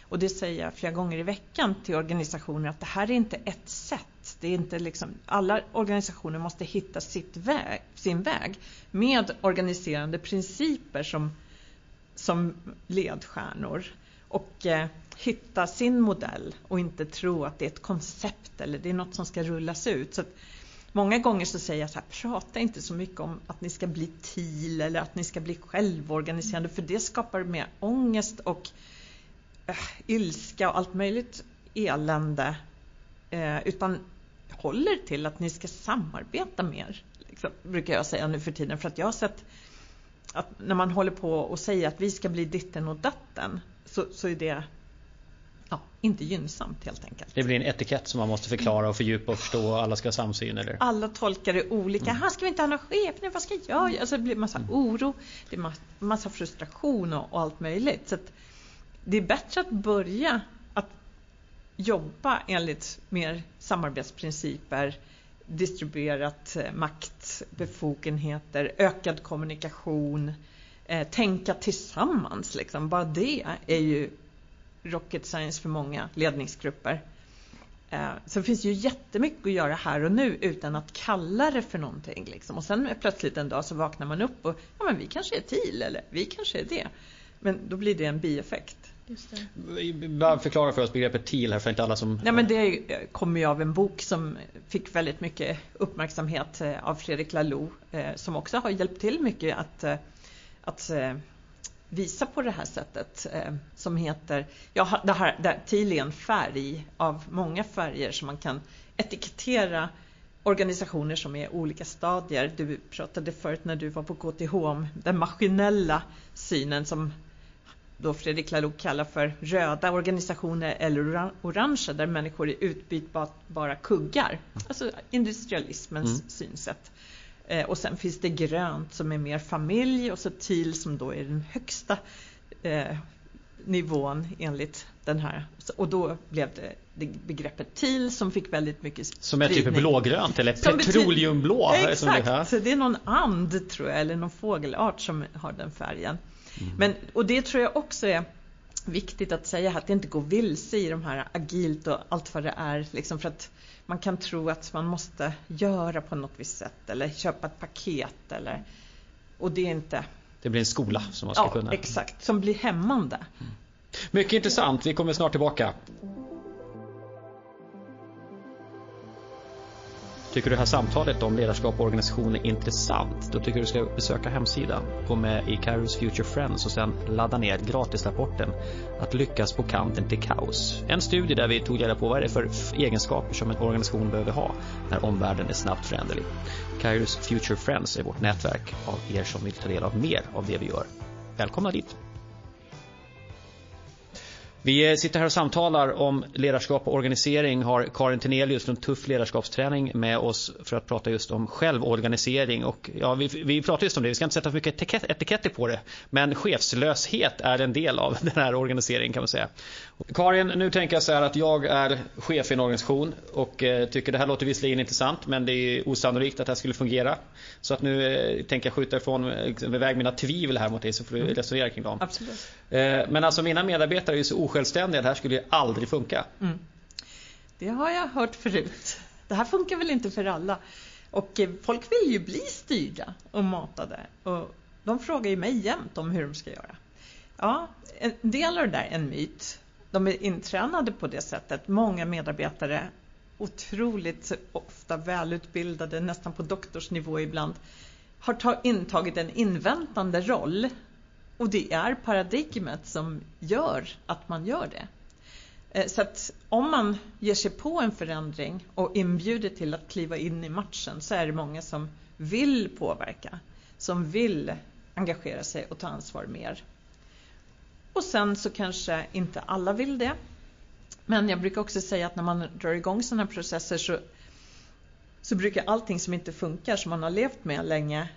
och det säger jag flera gånger i veckan till organisationer att det här är inte ett sätt. Det är inte liksom, alla organisationer måste hitta sitt väg, sin väg med organiserande principer som, som ledstjärnor. Och eh, hitta sin modell och inte tro att det är ett koncept eller det är något som ska rullas ut. Så Många gånger så säger jag så här, prata inte så mycket om att ni ska bli TIL eller att ni ska bli självorganiserande för det skapar mer ångest och äh, ilska och allt möjligt elände. Eh, utan håller till att ni ska samarbeta mer. Liksom, brukar jag säga nu för tiden. För att jag har sett att när man håller på och säger att vi ska bli ditten och datten så, så är det ja, inte gynnsamt helt enkelt. Det blir en etikett som man måste förklara och fördjupa och förstå och alla ska ha samsyn eller? Alla tolkar det olika. Mm. Här ska vi inte ha någon chef nu, vad ska jag göra? Alltså det blir massa mm. oro, det är massa frustration och, och allt möjligt. Så det är bättre att börja att jobba enligt mer samarbetsprinciper, distribuerat eh, makt, befogenheter, ökad kommunikation, eh, tänka tillsammans. Liksom. Bara det är ju rocket science för många ledningsgrupper. Eh, så det finns ju jättemycket att göra här och nu utan att kalla det för någonting. Liksom. Och sen plötsligt en dag så vaknar man upp och ja men vi kanske är TIL eller vi kanske är det. Men då blir det en bieffekt. Just Bara förklara för oss begreppet TIL här för inte alla som... Nej, men det kommer ju av en bok som fick väldigt mycket uppmärksamhet eh, av Fredrik Laloux eh, som också har hjälpt till mycket att, att visa på det här sättet eh, som heter, ja det här, det, TIL är en färg av många färger som man kan etikettera organisationer som är olika stadier. Du pratade förut när du var på KTH om den maskinella synen som då Fredrik Laloux kallar för röda organisationer eller orangea där människor är utbytbara kuggar. Alltså industrialismens mm. synsätt. Eh, och sen finns det grönt som är mer familj och så TIL som då är den högsta eh, nivån enligt den här. Och då blev det, det begreppet TIL som fick väldigt mycket spridning. Som är typ blågrönt eller petroleumblå? Exakt, det, det är någon and tror jag eller någon fågelart som har den färgen. Mm. Men, och det tror jag också är viktigt att säga att det inte går vilse i de här agilt och allt vad det är. Liksom för att man kan tro att man måste göra på något visst sätt eller köpa ett paket eller och det är inte Det blir en skola som man ska ja, kunna exakt, som blir hämmande. Mm. Mycket intressant, vi kommer snart tillbaka. Tycker du det här samtalet om ledarskap och organisation är intressant? Då tycker jag du ska besöka hemsidan, gå med i Kairos Future Friends och sen ladda ner gratisrapporten Att lyckas på kanten till kaos. En studie där vi tog reda på vad det är för egenskaper som en organisation behöver ha när omvärlden är snabbt föränderlig. Kairos Future Friends är vårt nätverk av er som vill ta del av mer av det vi gör. Välkomna dit! Vi eh, sitter här och samtalar om ledarskap och organisering. Har Karin Tenelius från Tuff ledarskapsträning med oss för att prata just om självorganisering. Och ja, vi, vi pratar just om det, vi ska inte sätta för mycket etiketter på det. Men chefslöshet är en del av den här organiseringen kan man säga. Karin, nu tänker jag så här att jag är chef i en organisation och eh, tycker det här låter visserligen intressant men det är osannolikt att det här skulle fungera. Så att nu eh, tänker jag skjuta ifrån liksom, iväg mina tvivel här mot dig så får du mm. resonera kring dem. Absolut. Eh, men alltså mina medarbetare är ju så osjälvständiga, det här skulle ju aldrig funka. Mm. Det har jag hört förut. Det här funkar väl inte för alla. Och folk vill ju bli styrda och matade. Och de frågar ju mig jämt om hur de ska göra. Ja, en del av det där är en myt de är intränade på det sättet. Många medarbetare, otroligt ofta välutbildade, nästan på doktorsnivå ibland, har intagit en inväntande roll. Och det är paradigmet som gör att man gör det. Eh, så att om man ger sig på en förändring och inbjuder till att kliva in i matchen så är det många som vill påverka, som vill engagera sig och ta ansvar mer. Och sen så kanske inte alla vill det. Men jag brukar också säga att när man drar igång sådana processer så, så brukar allting som inte funkar, som man har levt med länge,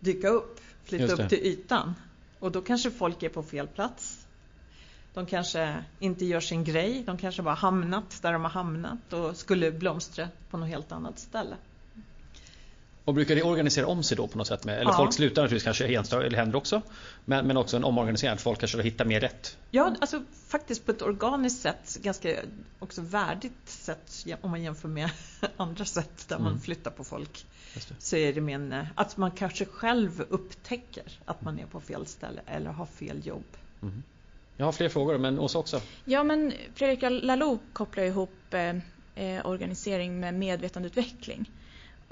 dyka upp, flytta upp till ytan. Och då kanske folk är på fel plats. De kanske inte gör sin grej, de kanske bara hamnat där de har hamnat och skulle blomstra på något helt annat ställe. Och brukar det organisera om sig då på något sätt? Med, eller ja. folk slutar naturligtvis kanske enstaka, eller händer också. Men, men också en omorganisering, att folk kanske hittar mer rätt. Ja, alltså faktiskt på ett organiskt sätt, ganska också värdigt sätt om man jämför med andra sätt där mm. man flyttar på folk. Så är det med eh, att man kanske själv upptäcker att man är på fel ställe eller har fel jobb. Mm. Jag har fler frågor, men Åsa också. Ja, men Fredrik Laloux kopplar ihop eh, eh, organisering med medvetandeutveckling.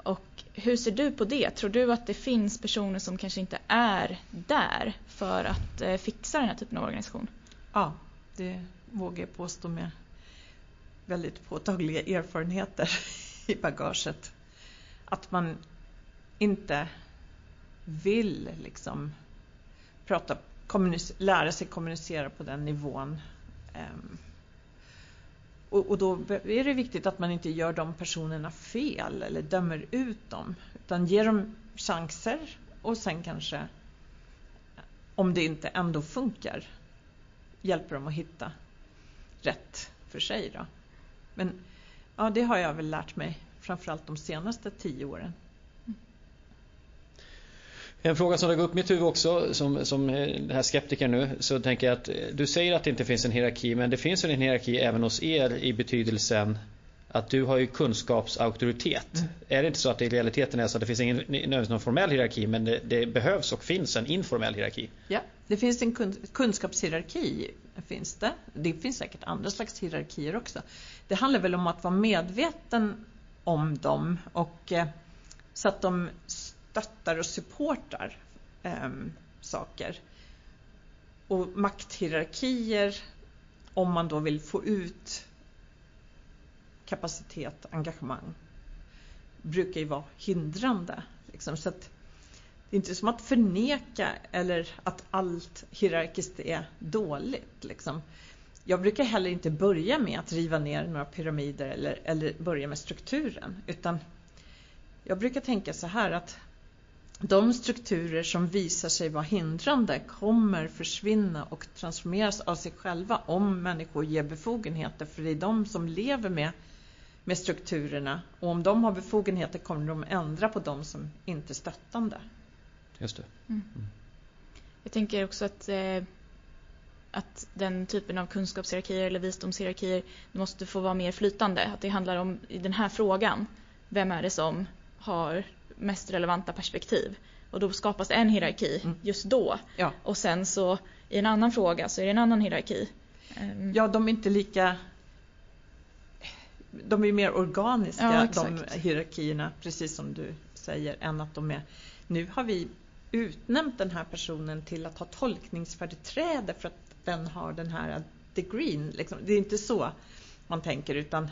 Och hur ser du på det? Tror du att det finns personer som kanske inte är där för att eh, fixa den här typen av organisation? Ja, det vågar jag påstå med väldigt påtagliga erfarenheter i bagaget. Att man inte vill liksom prata, lära sig kommunicera på den nivån. Um, och, och, då är det viktigt att man inte gör de personerna fel eller dömer ut dem. Utan ger dem chanser och sen kanske, om det inte ändå funkar, hjälper dem att hitta rätt för sig. Då. Men ja, det har jag väl lärt mig framförallt de senaste tio åren. En fråga som dök upp i mitt huvud också som, som den här skeptikern nu så tänker jag att du säger att det inte finns en hierarki men det finns en hierarki även hos er i betydelsen att du har ju kunskapsauktoritet. Mm. Är det inte så att det i realiteten är så att det finns ingen nödvändigtvis någon formell hierarki men det, det, behövs och finns en informell hierarki? Ja, det finns en kun, kunskapshierarki. Finns det. det finns säkert andra slags hierarkier också. Det handlar väl om att vara medveten om dem och eh, så att de stöttar och supportar eh, saker. Och makthierarkier, om man då vill få ut kapacitet, engagemang, brukar ju vara hindrande. Liksom. Så att det är inte som att förneka eller att allt hierarkiskt är dåligt. Liksom. Jag brukar heller inte börja med att riva ner några pyramider eller, eller börja med strukturen. Utan jag brukar tänka så här att de strukturer som visar sig vara hindrande kommer försvinna och transformeras av sig själva om människor ger befogenheter. För det är de som lever med, med strukturerna. Och om de har befogenheter kommer de ändra på de som inte är stöttande. Just det. Mm. Mm. Jag tänker också att, eh, att den typen av kunskapshierarkier eller visdomshierarkier måste få vara mer flytande. Att det handlar om, i den här frågan, vem är det som har mest relevanta perspektiv. Och då skapas en hierarki mm. just då. Ja. Och sen så i en annan fråga så är det en annan hierarki. Ehm. Ja, de är inte lika... De är mer organiska, ja, de hierarkierna, precis som du säger, än att de är... Nu har vi utnämnt den här personen till att ha tolkningsföreträde för att den har den här degreen. Liksom. Det är inte så man tänker utan,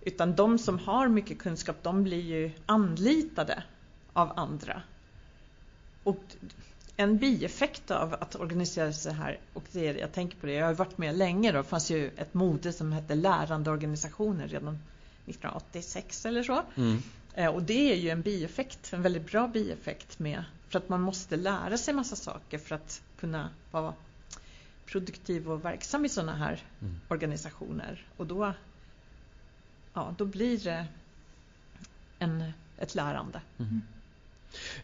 utan de som har mycket kunskap de blir ju anlitade av andra. Och en bieffekt av att organisera sig här, och det är, jag tänker på det, jag har varit med länge då, det fanns ju ett mode som hette lärande organisationer redan 1986 eller så. Mm. Eh, och det är ju en bieffekt, en väldigt bra bieffekt med, för att man måste lära sig massa saker för att kunna vara produktiv och verksam i sådana här mm. organisationer. Och då, ja, då blir det en, ett lärande. Mm.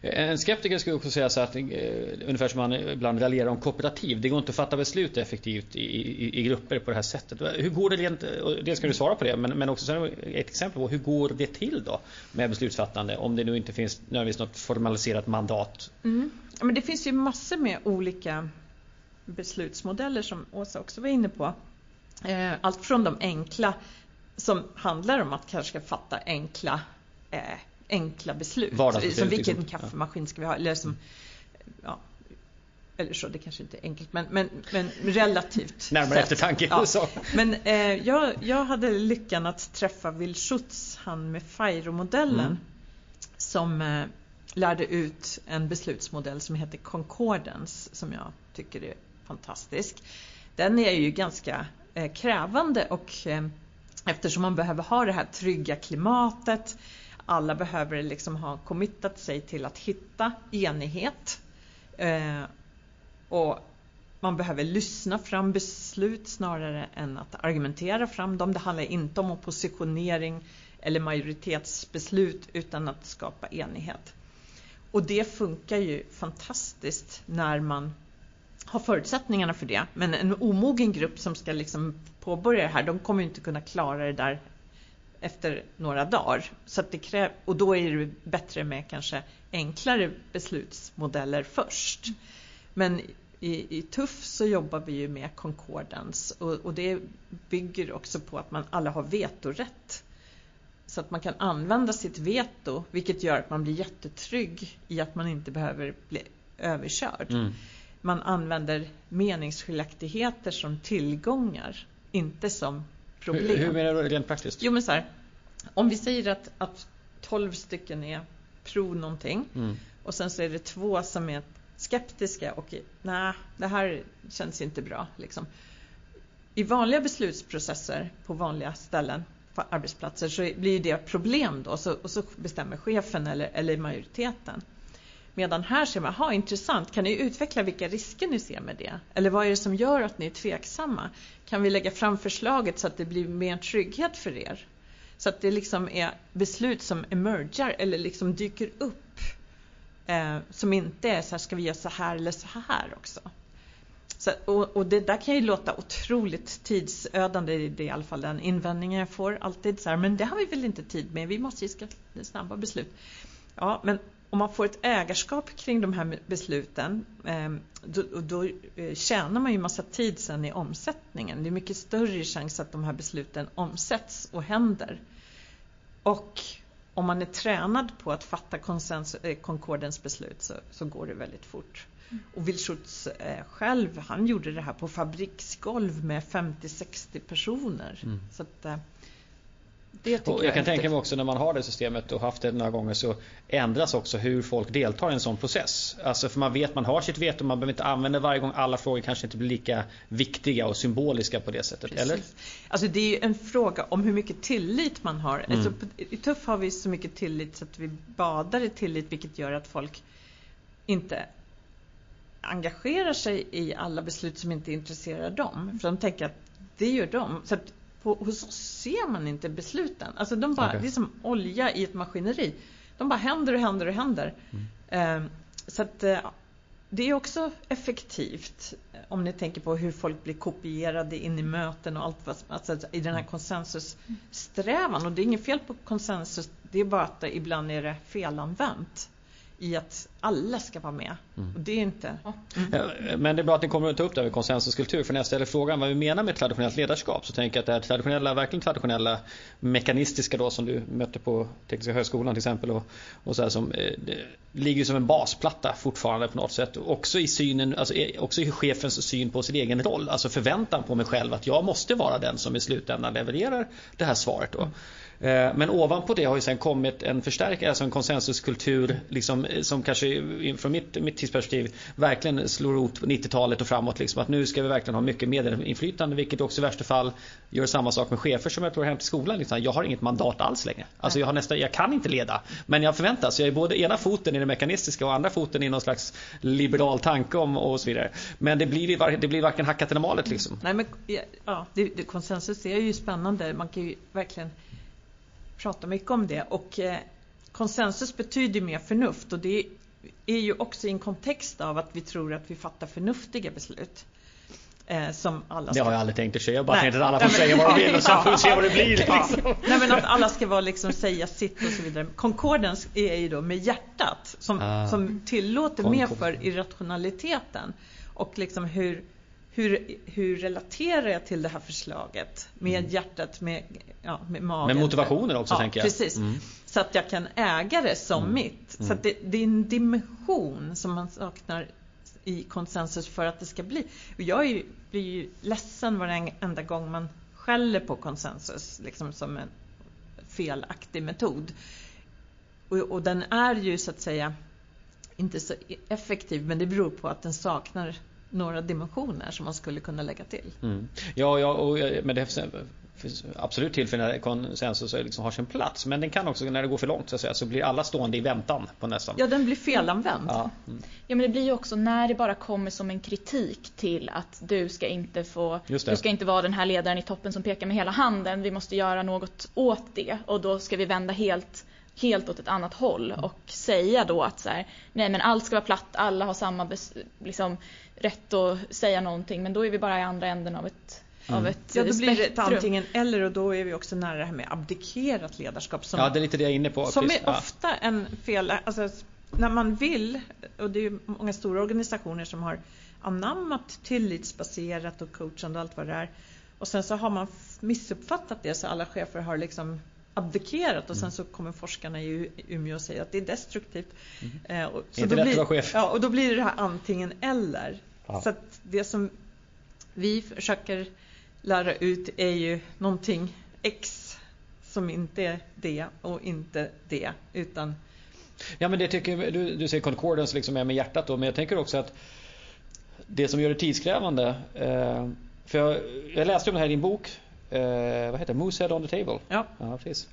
Eh, en skeptiker skulle också säga så att eh, ungefär som man ibland raljerar om kooperativ. Det går inte att fatta beslut effektivt i, i, i grupper på det här sättet. Hur går det rent, dels ska du svara på det, men, men också ett exempel på hur går det till då med beslutsfattande om det nu inte finns nödvändigtvis något formaliserat mandat? Mm. Men det finns ju massor med olika beslutsmodeller som Åsa också var inne på. Eh, allt från de enkla som handlar om att kanske fatta enkla eh, enkla beslut. Som vilken liksom. kaffemaskin ska vi ha? Eller, som, ja, eller så, det kanske inte är enkelt men, men, men relativt Närmare eftertanke. Ja. Så. Men eh, jag, jag hade lyckan att träffa Will Schutz, han med FIRO-modellen mm. som eh, lärde ut en beslutsmodell som heter Concordance som jag tycker är fantastisk. Den är ju ganska eh, krävande och eh, eftersom man behöver ha det här trygga klimatet alla behöver liksom ha committat sig till att hitta enighet. Eh, och man behöver lyssna fram beslut snarare än att argumentera fram dem. Det handlar inte om oppositionering eller majoritetsbeslut utan att skapa enighet. Och det funkar ju fantastiskt när man har förutsättningarna för det. Men en omogen grupp som ska liksom påbörja det här, de kommer inte kunna klara det där efter några dagar. Så det kräv, och då är det bättre med kanske enklare beslutsmodeller först. Men i, i TUFF så jobbar vi ju med concordance och, och, det bygger också på att man alla har vetorätt. Så att man kan använda sitt veto vilket gör att man blir jättetrygg i att man inte behöver bli överkörd. Mm. Man använder meningsskiljaktigheter som tillgångar, inte som problem. Hur, hur menar du rent praktiskt? Jo men så här, om vi säger att, att 12 stycken är pro någonting mm. och sen så är det två som är skeptiska och nej, det här känns inte bra. Liksom. i vanliga beslutsprocesser på vanliga ställen på arbetsplatser så blir det problem då så, och så bestämmer chefen eller, eller majoriteten. Medan här ser man, ha intressant, kan ni utveckla vilka risker ni ser med det? Eller vad är det som gör att ni är tveksamma? Kan vi lägga fram förslaget så att det blir mer trygghet för er? Så att det liksom är beslut som emerger eller liksom dyker upp eh, som inte är så här, ska vi göra så här eller så här också? Så, och, och, det där kan ju låta otroligt tidsödande, det i alla fall den invändningen jag får alltid så här, men det har vi väl inte tid med, vi måste ju skaffa snabba beslut. Ja, men om man får ett ägarskap kring de här besluten ehm, då, då eh, tjänar man ju massa tid sen i omsättningen. Det är mycket större chans att de här besluten omsätts och händer. Och om man är tränad på att fatta eh, Concordens beslut så, så går det väldigt fort. Mm. Och Wilschutz eh, själv, han gjorde det här på fabriksgolv med 50-60 personer. Mm. Så att, det och jag, jag kan tänka mig också när man har det systemet och haft det några gånger så ändras också hur folk deltar i en sån process. Alltså för man vet man har sitt veto, man behöver inte använda varje gång. Alla frågor kanske inte blir lika viktiga och symboliska på det sättet. Precis. Eller? Alltså det är ju en fråga om hur mycket tillit man har. Mm. Alltså I Tuff har vi så mycket tillit så att vi badar i tillit vilket gör att folk inte engagerar sig i alla beslut som inte intresserar dem. För de tänker att det gör de. Så hos oss ser man inte besluten. Alltså de bara, okay. Det är som olja i ett maskineri. De bara händer och händer och händer. Mm. Eh, så att eh, det är också effektivt eh, om ni tänker på hur folk blir kopierade in i möten och allt vad, alltså, i den här mm. konsensussträvan. Och det är inget fel på konsensus, det är bara att ibland är det felanvänt i att alla ska vara med. Mm. Och det är inte... Mm. Men det är bra att ni kommer att ta upp det här med konsensuskultur. För när jag ställer frågan vad vi menar med traditionellt ledarskap så tänker jag att det här traditionella, verkligen traditionella mekanistiska då som du mötte på Tekniska högskolan till exempel och, och så här, som eh, ligger som en basplatta fortfarande på något sätt. Också i synen, alltså eh, också i chefens syn på sin egen roll. Alltså förväntan på mig själv att jag måste vara den som i slutändan levererar det här svaret då. Mm. Eh, men ovanpå det har ju sen kommit en förstärkare, alltså en konsensuskultur liksom, eh, som kanske från mitt, mitt tidsperspektiv verkligen slår rot på 90-talet och framåt. Liksom, att nu ska vi verkligen ha mycket medinflytande vilket också i värsta fall gör samma sak med chefer som jag tror hem till skolan. Liksom. Jag har inget mandat alls längre. Alltså jag, har nästa, jag kan inte leda men jag förväntas. Jag är både ena foten i det mekanistiska och andra foten i någon slags liberal tanke om och så vidare. Men det blir, det blir varken hackat eller malet liksom. Nej men ja, det, det, konsensus är ju spännande. Man kan ju verkligen pratar mycket om det och eh, konsensus betyder mer förnuft och det är ju också i en kontext av att vi tror att vi fattar förnuftiga beslut. Eh, som alla ska... Det har jag aldrig tänkt att säga. Jag bara tänkte att alla får säga vad de vill och sen får vi se vad det blir. Liksom. Nej men att alla ska vara liksom säga sitt och så vidare. Concordance är ju då med hjärtat som, ah. som tillåter mer för irrationaliteten. Och liksom hur hur, hur relaterar jag till det här förslaget? Med mm. hjärtat, med, ja, med magen. Med motivationen också ja, tänker jag. Precis. Mm. Så att jag kan äga det som mm. mitt. Så mm. det, det, är en dimension som man saknar i konsensus för att det ska bli. Och jag är, blir ju ledsen varenda gång man skäller på konsensus liksom som en felaktig metod. Och, och den är ju så att säga inte så effektiv men det beror på att den saknar några dimensioner som man skulle kunna lägga till. Mm. Ja, ja och, men det finns absolut tillfällen när konsensus liksom har sin plats. Men den kan också, när det går för långt så, att säga, så blir alla stående i väntan på nästan. Ja, den blir felanvänd. Ja. Mm. ja, men det blir ju också när det bara kommer som en kritik till att du ska inte få, du ska inte vara den här ledaren i toppen som pekar med hela handen. Vi måste göra något åt det och då ska vi vända helt helt åt ett annat håll och säga då att så här, nej men allt ska vara platt, alla har samma liksom, rätt att säga någonting men då är vi bara i andra änden av ett Mm. Av ett ja, då blir det antingen eller och då är vi också nära det här med abdikerat ledarskap. Som, ja, det är lite det jag är inne på. Som är ja. ofta en fel, alltså när man vill, och det är ju många stora organisationer som har anammat tillitsbaserat och coachande och allt vad det är. Och sen så har man missuppfattat det så alla chefer har liksom abdikerat och sen mm. så kommer forskarna i Umeå och säger att det är destruktivt. Mm. Eh, och, så Inte då lätt blir, att vara chef. Ja, och då blir det här antingen eller. Ja. Så att det som vi försöker lära ut är ju någonting X som inte är det och inte det utan Ja men det tycker du, du säger concordance liksom är med hjärtat då men jag tänker också att det som gör det tidskrävande eh, För jag, jag läste om det här i din bok. Eh, vad heter det? Moosehead on the table. Ja. ja precis.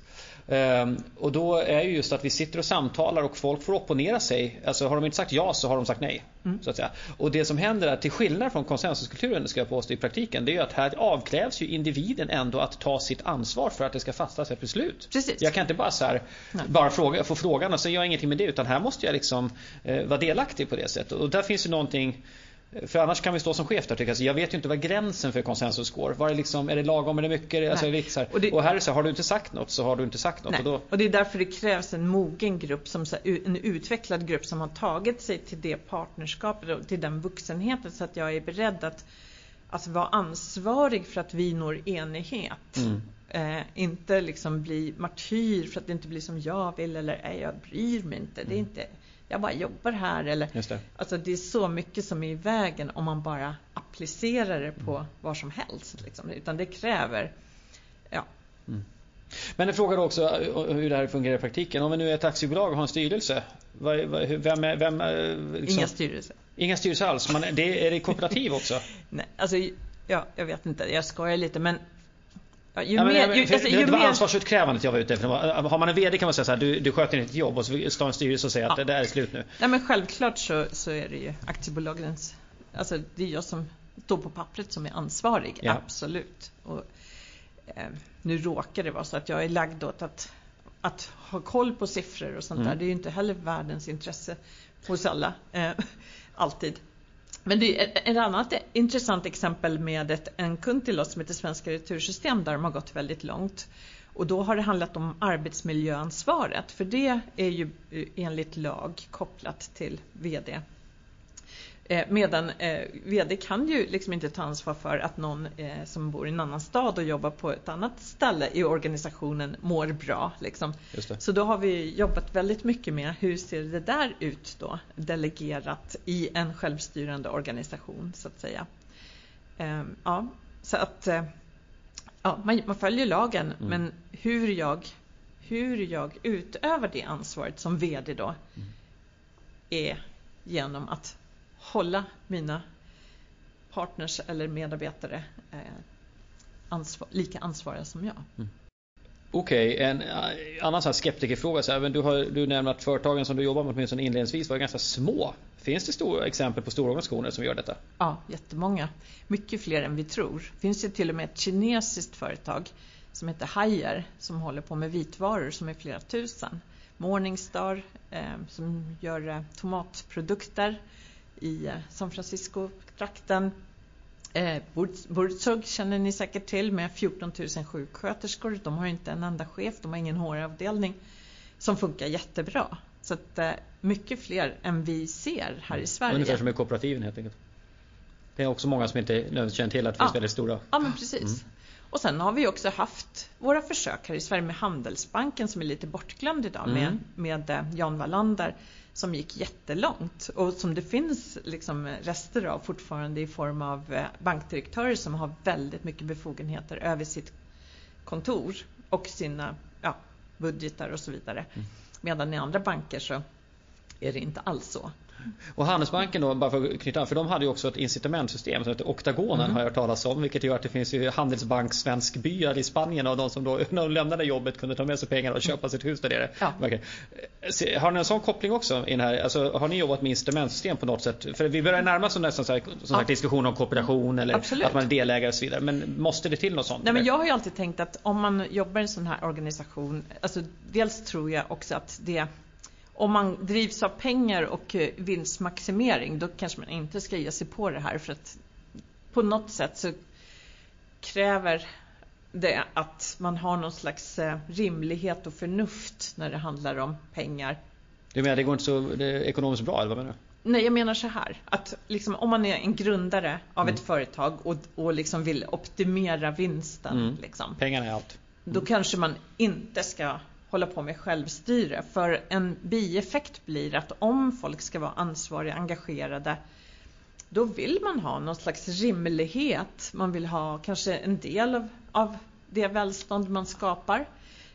Ehm, och då är ju just att vi sitter och samtalar och folk får opponera sig. Alltså har de inte sagt ja så har de sagt nej. Mm. Så att säga. Och det som händer är till skillnad från konsensuskulturen ska jag påstå i praktiken. Det är att här avkrävs ju individen ändå att ta sitt ansvar för att det ska fattas ett beslut. Precis. Jag kan inte bara så här, bara fråga, få frågan och så gör jag ingenting med det utan här måste jag liksom eh, vara delaktig på det sättet. Och där finns ju någonting för annars kan vi stå som chef där tycker jag. jag vet ju inte vad gränsen för konsensus går. Var är, liksom, är det lagom, är det mycket? Alltså, är det så här. Och, det, och, här är så har du inte sagt något så har du inte sagt något. Nej. Och, då... och det är därför det krävs en mogen grupp, som, en utvecklad grupp som har tagit sig till det partnerskapet och till den vuxenheten så att jag är beredd att, att vara ansvarig för att vi når enighet. Mm. Eh, inte liksom bli martyr för att det inte blir som jag vill eller nej, jag bryr mig inte. Det är mm. inte jag bara jobbar här. Eller, det. Alltså det är så mycket som är i vägen om man bara applicerar det på mm. vad som helst. Liksom. Utan det kräver, ja. Mm. Men en fråga också eh, hur det här fungerar i praktiken. Om vi nu är ett aktiebolag och har en styrelse. Vem är, vem är, liksom, Inga styrelser. Inga styrelser alls. Man, det, är det kooperativ också? Nej, alltså, ja, jag vet inte. Jag skojar lite. Men Ja, ju ja, mer, ju, alltså, ju det var mer... ansvarsutkrävandet jag var ute efter. Har man en VD kan man säga så här, du, du sköter ditt jobb och så står en styrelse och säger att det där är slut nu. Nej men självklart så, så är det ju aktiebolagens, alltså det är jag som står på pappret som är ansvarig, ja. absolut. Och, eh, nu råkar det vara så att jag är lagd åt att, att ha koll på siffror och sånt mm. där. Det är ju inte heller världens intresse hos alla, eh, alltid. Men det är ett annat intressant exempel med ett, en kund till oss som heter Svenska Retursystem där de har gått väldigt långt. Och då har det handlat om arbetsmiljöansvaret för det är ju eh, enligt lag kopplat till VD medan eh, VD kan ju liksom inte ta ansvar för att någon eh, som bor i en annan stad och jobbar på ett annat ställe i organisationen mår bra. Liksom. Så då har vi jobbat väldigt mycket med hur ser det där ut då delegerat i en självstyrande organisation så att säga. Ehm, ja, så att ja, man, man följer lagen mm. men hur jag, hur jag utövar det ansvaret som VD då mm. är genom att hålla mina partners eller medarbetare eh, ansvar, lika ansvariga som jag. Mm. Okej, okay, en eh, annan sån skeptikerfråga. Så här, du, har, du nämner att företagen som du jobbar med åtminstone inledningsvis var ganska små. Finns det stora exempel på stora organisationer som gör detta? Ja, jättemånga. Mycket fler än vi tror. Det finns ju till och med ett kinesiskt företag som heter Haier som håller på med vitvaror som är flera tusen. Morningstar eh, som gör eh, tomatprodukter i eh, San Francisco-trakten. Eh, Burzug känner ni säkert till med 14 000 sjuksköterskor. De har inte en enda chef, de har ingen HR-avdelning som funkar jättebra. Så att, eh, mycket fler än vi ser här i Sverige. Ungefär som i kooperativen helt enkelt. Det är också många som inte känner till att det finns väldigt stora. Ja men precis. Mm. Och sen har vi också haft våra försök här i Sverige med Handelsbanken som är lite bortglömd idag mm. med, med eh, Jan Wallander som gick jättelångt och som det finns liksom rester av fortfarande i form av eh, bankdirektörer som har väldigt mycket befogenheter över sitt kontor och sina ja, budgetar och så vidare. Mm. Medan i andra banker så är det inte alls så. Och Handelsbanken då, bara för att knyta an, för de hade ju också ett incitamentsystem som heter Oktagonen mm. har jag hört talas om. Vilket gör att det finns ju Handelsbank svenskbyar i Spanien och de som då när de lämnade jobbet kunde ta med sig pengar och köpa sitt hus där nere. Ja. Har ni en sån koppling också in här? Alltså, har ni jobbat med incitamentsystem på något sätt? För vi börjar närma oss nästan så här, som diskussion om kooperation eller Absolut. att man är delägare och så vidare. Men måste det till något sånt? Nej, men jag har ju alltid tänkt att om man jobbar i en sån här organisation, alltså dels tror jag också att det om man drivs av pengar och eh, vinstmaximering då kanske man inte ska ge sig på det här för att på något sätt så kräver det att man har någon slags eh, rimlighet och förnuft när det handlar om pengar. Du menar det går inte så det är ekonomiskt bra eller vad menar du? Nej, jag menar så här. Att liksom, om man är en grundare av mm. ett företag och, och liksom vill optimera vinsten. Mm. Liksom, Pengarna är allt. Mm. Då kanske man inte ska hålla på med självstyre. För en bieffekt blir att om folk ska vara ansvariga, engagerade, då vill man ha någon slags rimlighet. Man vill ha kanske en del av, av det välstånd man skapar,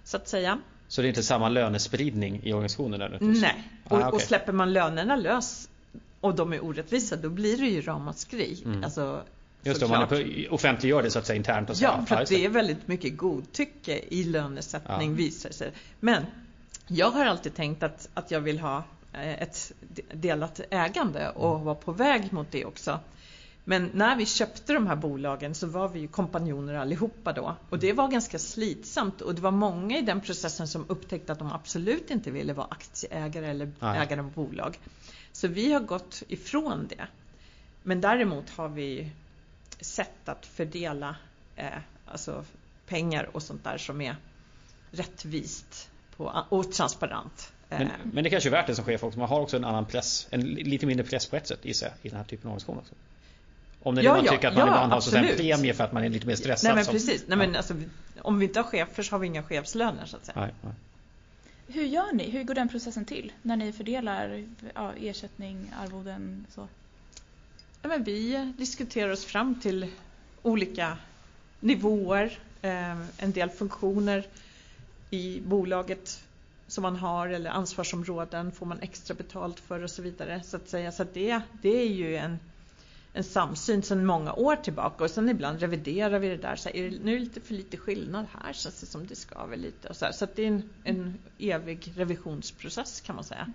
så att säga. Så det är inte samma lönespridning i organisationen? Eller? Nej, och, ah, okay. och släpper man lönerna lös och de är orättvisa, då blir det ju ramaskri. Mm. Alltså, Just det, om man offentliggör det så att säga internt. Och så. Ja, för det är väldigt mycket godtycke i lönesättning ja. visar sig. Men jag har alltid tänkt att, att jag vill ha eh, ett delat ägande och mm. vara på väg mot det också. Men när vi köpte de här bolagen så var vi ju kompanjoner allihopa då. Och det var ganska slitsamt och det var många i den processen som upptäckte att de absolut inte ville vara aktieägare eller Nej. ägare av bolag. Så vi har gått ifrån det. Men däremot har vi sätt att fördela eh, alltså pengar och sånt där som är rättvist på, och transparent. Men, eh. men det kanske är värt det som chef också. Man har också en annan press, en lite mindre press på ett sätt i sig i den här typen av organisation också. Om det är ja, man ja, tycker att man ja, ibland har en premie för att man är lite mer stressad. Nej men precis. Nej, men alltså, om vi inte har chefer så har vi inga chefslöner så att säga. Nej, nej. Hur gör ni? Hur går den processen till? När ni fördelar ja, ersättning, arvoden så? Ja, men vi diskuterar oss fram till olika nivåer, eh, en del funktioner i bolaget som man har eller ansvarsområden får man extra betalt för och så vidare. Så att säga. Så att det, det är ju en en samsyn sedan många år tillbaka och sen ibland reviderar vi det där. Så här, är det nu lite för lite skillnad här känns det som det skaver lite. Och så här. så det är en, en evig revisionsprocess kan man säga.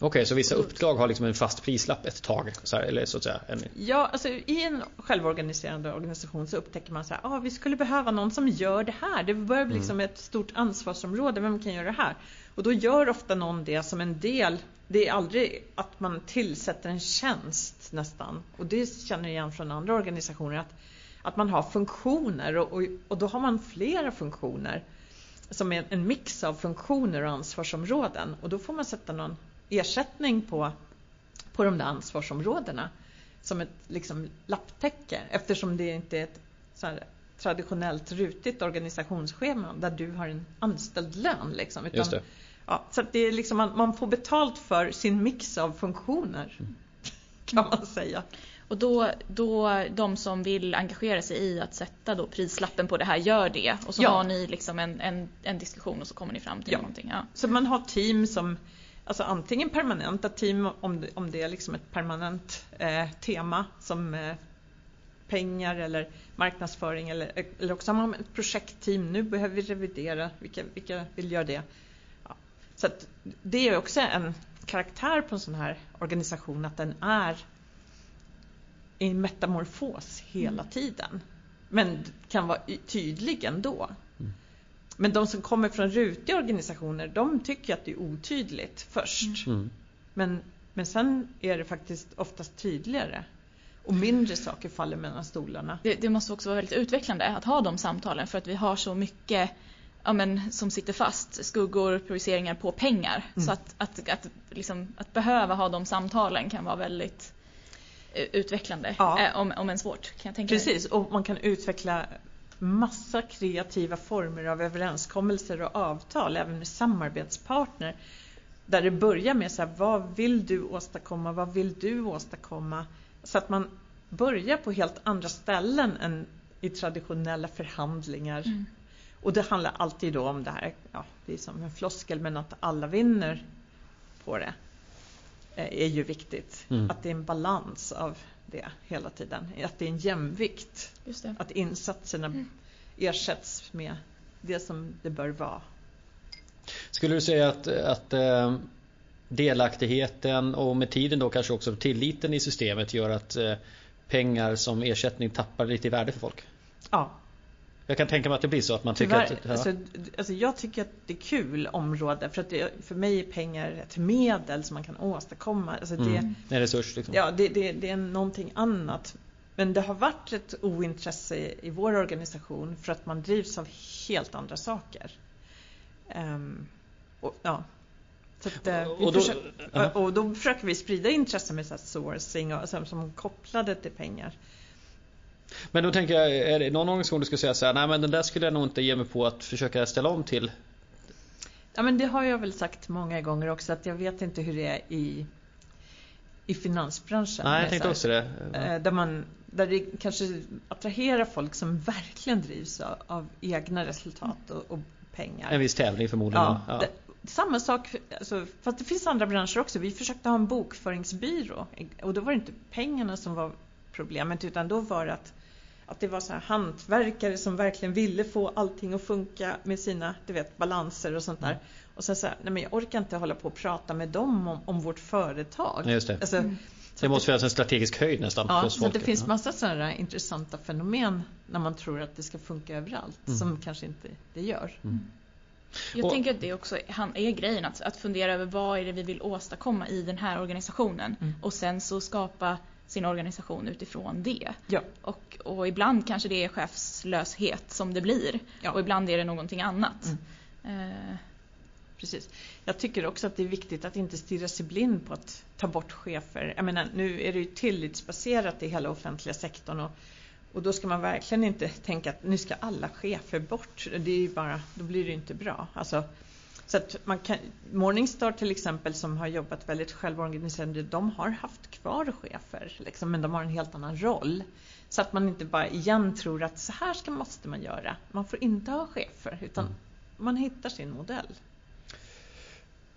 Okej, okay, så vissa uppdrag har liksom en fast prislapp ett tag? Så här, eller så att säga, en... Ja, alltså i en självorganiserande organisation så upptäcker man så här, ah, vi skulle behöva någon som gör det här. Det börjar bli mm. liksom ett stort ansvarsområde, vem kan göra det här? Och då gör ofta någon det som en del det är aldrig att man tillsätter en tjänst nästan. Och det känner jag igen från andra organisationer. Att, att man har funktioner och, och, och då har man flera funktioner. Som är en mix av funktioner och ansvarsområden. Och då får man sätta någon ersättning på, på de där ansvarsområdena. Som ett liksom, lapptäcke. Eftersom det inte är ett så traditionellt rutigt organisationsschema där du har en anställd lön. Liksom, utan Ja, så det är liksom man, man, får betalt för sin mix av funktioner. Mm. Kan man säga. Och då, då de som vill engagera sig i att sätta då prislappen på det här gör det. Och så ja. har ni liksom en, en, en, diskussion och så kommer ni fram till ja. någonting. Ja. Så man har team som Alltså antingen permanenta team om det, om det är liksom ett permanent eh, tema som eh, pengar eller marknadsföring eller, eller också har man ett projektteam. Nu behöver vi revidera, vilka, vilka vill göra det? Så det är också en karaktär på en sån här organisation att den är i metamorfos hela mm. tiden. Men kan vara tydlig ändå. Men de som kommer från rutiga organisationer de tycker att det är otydligt först. Mm. mm. Men, men sen är det faktiskt oftast tydligare. Och mindre saker faller mellan stolarna. Det, det måste också vara väldigt utvecklande att ha de samtalen för att vi har så mycket ja, men, som sitter fast, skuggor, projiceringar på pengar. Mm. Så att, att, att, liksom, att behöva ha de samtalen kan vara väldigt eh, utvecklande, ja. eh, om, om än svårt. Kan jag tänka Precis, mig. och man kan utveckla massa kreativa former av överenskommelser och avtal, även med samarbetspartner. Där det börjar med så här, vad vill du åstadkomma, vad vill du åstadkomma? Så att man börjar på helt andra ställen än i traditionella förhandlingar. Mm. Och det handlar alltid då om det här, ja, det är som en floskel, men att alla vinner på det är ju viktigt. Mm. Att det är en balans av det hela tiden. Att det är en jämvikt. Att insatserna mm. ersätts med det som det bör vara. Skulle du säga att, att eh, delaktigheten och med tiden då kanske också tilliten i systemet gör att eh, pengar som ersättning tappar lite i värde för folk? Ja, jag kan tänka mig att det blir så att man tycker Tyvärr, att... Ja. Alltså, alltså jag tycker att det är kul område för att det, för mig är pengar ett medel som man kan åstadkomma. Alltså det, mm. En resurs liksom. Ja, det, det, det är någonting annat. Men det har varit ett ointresse i, i vår organisation för att man drivs av helt andra saker. Um, och, ja. Så att, uh, och, då, försöker, och, då, försöker vi sprida intresse med så sourcing och, som, som kopplade till pengar. Men då tänker jag, är det någon organisation du skulle säga så här, nej men den där skulle jag nog inte ge mig på att försöka ställa om till? Ja men det har jag väl sagt många gånger också att jag vet inte hur det är i, i finansbranschen. Nej jag tänkte också det. Eh, där, man, där det kanske attraherar folk som verkligen drivs av, av egna resultat och, och, pengar. En viss tävling förmodligen. Ja, ja. Det, samma sak, alltså, fast det finns andra branscher också. Vi försökte ha en bokföringsbyrå och då var det inte pengarna som var problemet utan då var det att, att det var så här hantverkare som verkligen ville få allting att funka med sina du vet, balanser och sånt där. Mm. Och sen så här, nej men jag orkar inte hålla på och prata med dem om, om vårt företag. Just det. Alltså, mm. Det måste finnas en strategisk höjd nästan ja, hos folket. Det finns massa sådana intressanta fenomen när man tror att det ska funka överallt mm. som kanske inte det gör. Mm. Jag och, tänker att det också är grejen, att, att fundera över vad är det vi vill åstadkomma i den här organisationen mm. och sen så skapa sin organisation utifrån det. Ja. Och, och ibland kanske det är chefslöshet som det blir ja. och ibland är det någonting annat. Mm. Eh. Precis. Jag tycker också att det är viktigt att inte stirra sig blind på att ta bort chefer. Jag menar, nu är det ju tillitsbaserat i hela offentliga sektorn och och då ska man verkligen inte tänka att nu ska alla chefer bort. Det är bara, då blir det inte bra. Alltså, så att man kan, Morningstar till exempel som har jobbat väldigt självorganiserande, de har haft kvar chefer, liksom, men de har en helt annan roll. Så att man inte bara igen tror att så här ska, måste man göra. Man får inte ha chefer, utan mm. man hittar sin modell.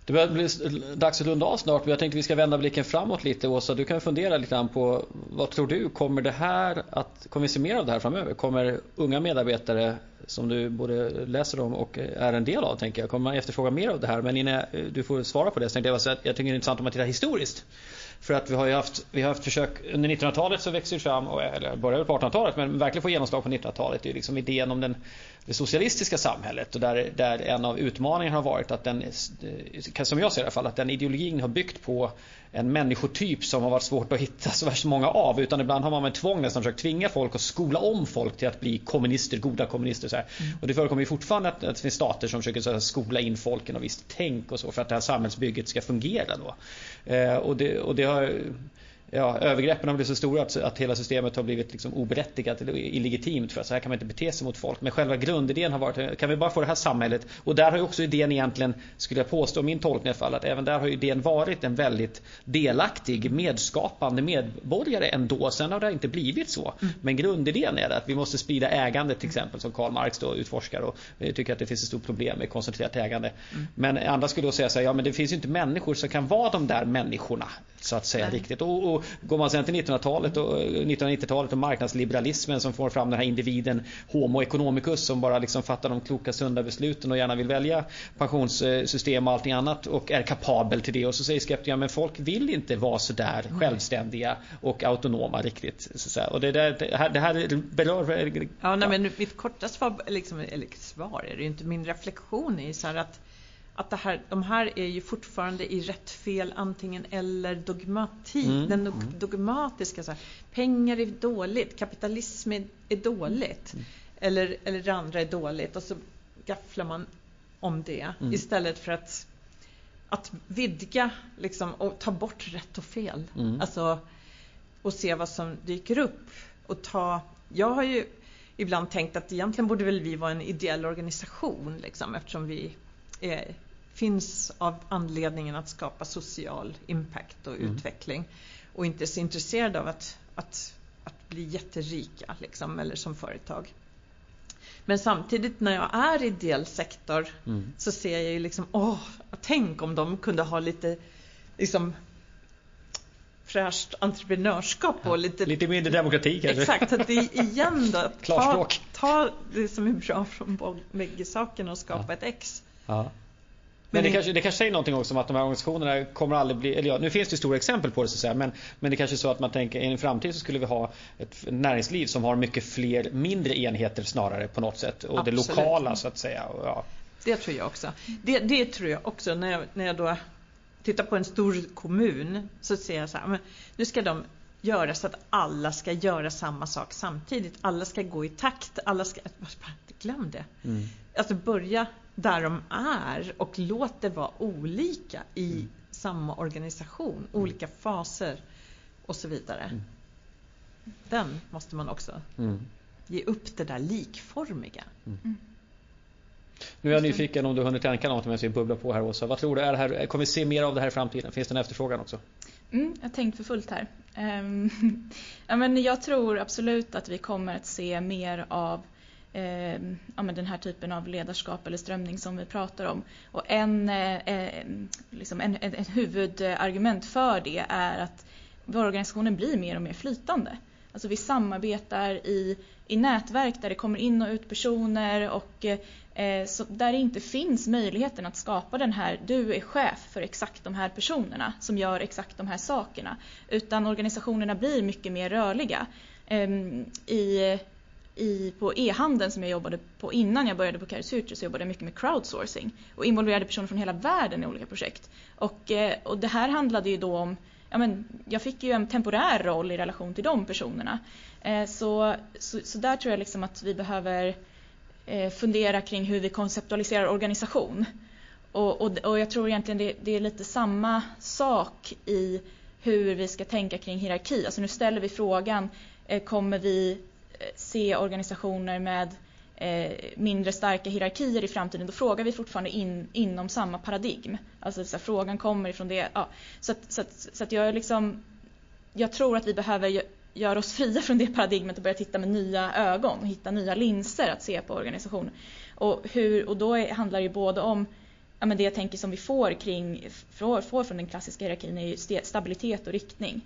Det börjar bli dags att runda av snart men jag tänkte vi ska vända blicken framåt lite Åsa. Du kan fundera lite grann på vad tror du, kommer det här att, kommer vi se mer av det här framöver? Kommer unga medarbetare som du både läser om och är en del av tänker jag, kommer man efterfråga mer av det här? Men innan eh, du får svara på det så tänkte jag säga att jag tycker det är intressant om man tittar historiskt. För att vi har ju haft, vi har haft försök, under 1900-talet så växer det fram, eller började på 1800-talet men verkligen får genomslag på 1900-talet, det är ju liksom idén om den det socialistiska samhället och där, där en av utmaningarna har varit att den, som jag ser i alla fall, att den ideologin har byggt på en människotyp som har varit svårt att hitta så värst många av. Utan ibland har man med tvång nästan försökt tvinga folk att skola om folk till att bli kommunister, goda kommunister. Så mm. Och det förekommer ju fortfarande att, att det finns stater som försöker så här, skola in folk i något visst tänk och så för att det här samhällsbygget ska fungera då. Eh, och, det, och det har ja, övergreppen har blivit så stora att, att hela systemet har blivit liksom oberättigat eller illegitimt för att så här kan man inte bete sig mot folk. Men själva grundidén har varit, kan vi bara få det här samhället? Och där har ju också idén egentligen, skulle jag påstå, min tolkning i alla fall, att även där har idén varit en väldigt delaktig, medskapande medborgare ändå. Sen har det inte blivit så. Mm. Men grundidén är att vi måste sprida ägandet till exempel, som Karl Marx då utforskar och tycker att det finns ett stort problem med koncentrerat ägande. Mm. Men andra skulle då säga så här, ja men det finns ju inte människor som kan vara de där människorna, så att säga, Nej. riktigt. och, och går man sen till 1900-talet och 1990-talet eh, och marknadsliberalismen som får fram den här individen Homo economicus som bara liksom fattar de kloka sunda besluten och gärna vill välja pensionssystem och allting annat och är kapabel till det. Och så säger skeptikerna men folk vill inte vara sådär självständiga och autonoma riktigt. Så och det, där, det, här, det här berör... Ja, nej, men mitt korta svar, liksom, eller svar är det ju inte, min reflektion är så här att att det här, de här är ju fortfarande i rätt fel antingen eller dogmatik. Mm. Den mm. dogmatiska, så här, pengar är dåligt, kapitalism är, är dåligt. Mm. Eller, eller det andra är dåligt och så gafflar man om det mm. istället för att, att vidga liksom, och ta bort rätt och fel. Mm. Alltså, och se vad som dyker upp. Och ta, jag har ju ibland tänkt att egentligen borde väl vi vara en ideell organisation liksom, eftersom vi är, finns av anledningen att skapa social impact och mm. utveckling och inte är så intresserade av att, att, att bli jätterika liksom, eller som företag. Men samtidigt när jag är i ideell sektor mm. så ser jag ju liksom, åh, tänk om de kunde ha lite liksom, fräscht entreprenörskap och lite... Lite mindre demokrati kanske? Exakt, att det igen då. Ta, ta det som är bra från bägge sakerna och skapa ja. ett X. Ja. Men det kanske, det kanske säger någonting också om att de här organisationerna kommer aldrig bli, eller ja, nu finns det stora exempel på det så att säga, men, men det kanske är så att man tänker i en framtid så skulle vi ha ett näringsliv som har mycket fler mindre enheter snarare på något sätt och Absolut. det lokala så att säga. Och, ja. Det tror jag också. Det, det tror jag också när jag, när jag då tittar på en stor kommun så ser jag så här, men nu ska de göra så att alla ska göra samma sak samtidigt. Alla ska gå i takt. Alla ska... Glöm det. Mm. Alltså börja där de är och låt det vara olika i mm. samma organisation. Mm. Olika faser och så vidare. Mm. Den måste man också mm. ge upp det där likformiga. Mm. Nu är jag nyfiken om du hunnit tänka något medan vi bubblar på här Åsa. Vad tror du? Är här, kommer vi se mer av det här i framtiden? Finns det en efterfrågan också? Mm, jag har tänkt för fullt här. Ehm, ja, men jag tror absolut att vi kommer att se mer av eh, ja, men den här typen av ledarskap eller strömning som vi pratar om. Och en, eh, ehm, liksom en, en, huvudargument för det är att organisationen blir mer och mer flytande. Alltså vi samarbetar i, i nätverk där det kommer in och ut personer och eh, så där det inte finns möjligheten att skapa den här, du är chef för exakt de här personerna som gör exakt de här sakerna. Utan organisationerna blir mycket mer rörliga. Eh, i, i, på e-handeln som jag jobbade på innan jag började på Caris Future så jobbade jag mycket med crowdsourcing och involverade personer från hela världen i olika projekt. Och, eh, och det här handlade ju då om ja, men jag fick ju en temporär roll i relation till de personerna. Eh, så, så, så, där tror jag liksom att vi behöver eh, fundera kring hur vi konceptualiserar organisation. Och, och, och jag tror egentligen det, det, är lite samma sak i hur vi ska tänka kring hierarki. Alltså nu ställer vi frågan, eh, kommer vi eh, se organisationer med Eh, mindre starka hierarkier i framtiden, då frågar vi fortfarande in, inom samma paradigm. Alltså så här, frågan kommer ifrån det. Ja. Så, att, så, att, så att jag, liksom, jag tror att vi behöver göra oss fria från det paradigmet och börja titta med nya ögon och hitta nya linser att se på organisationen. Och, hur, och då är, handlar det ju både om ja, men det jag tänker som vi får, kring, får, får från den klassiska hierarkin är ju stabilitet och riktning.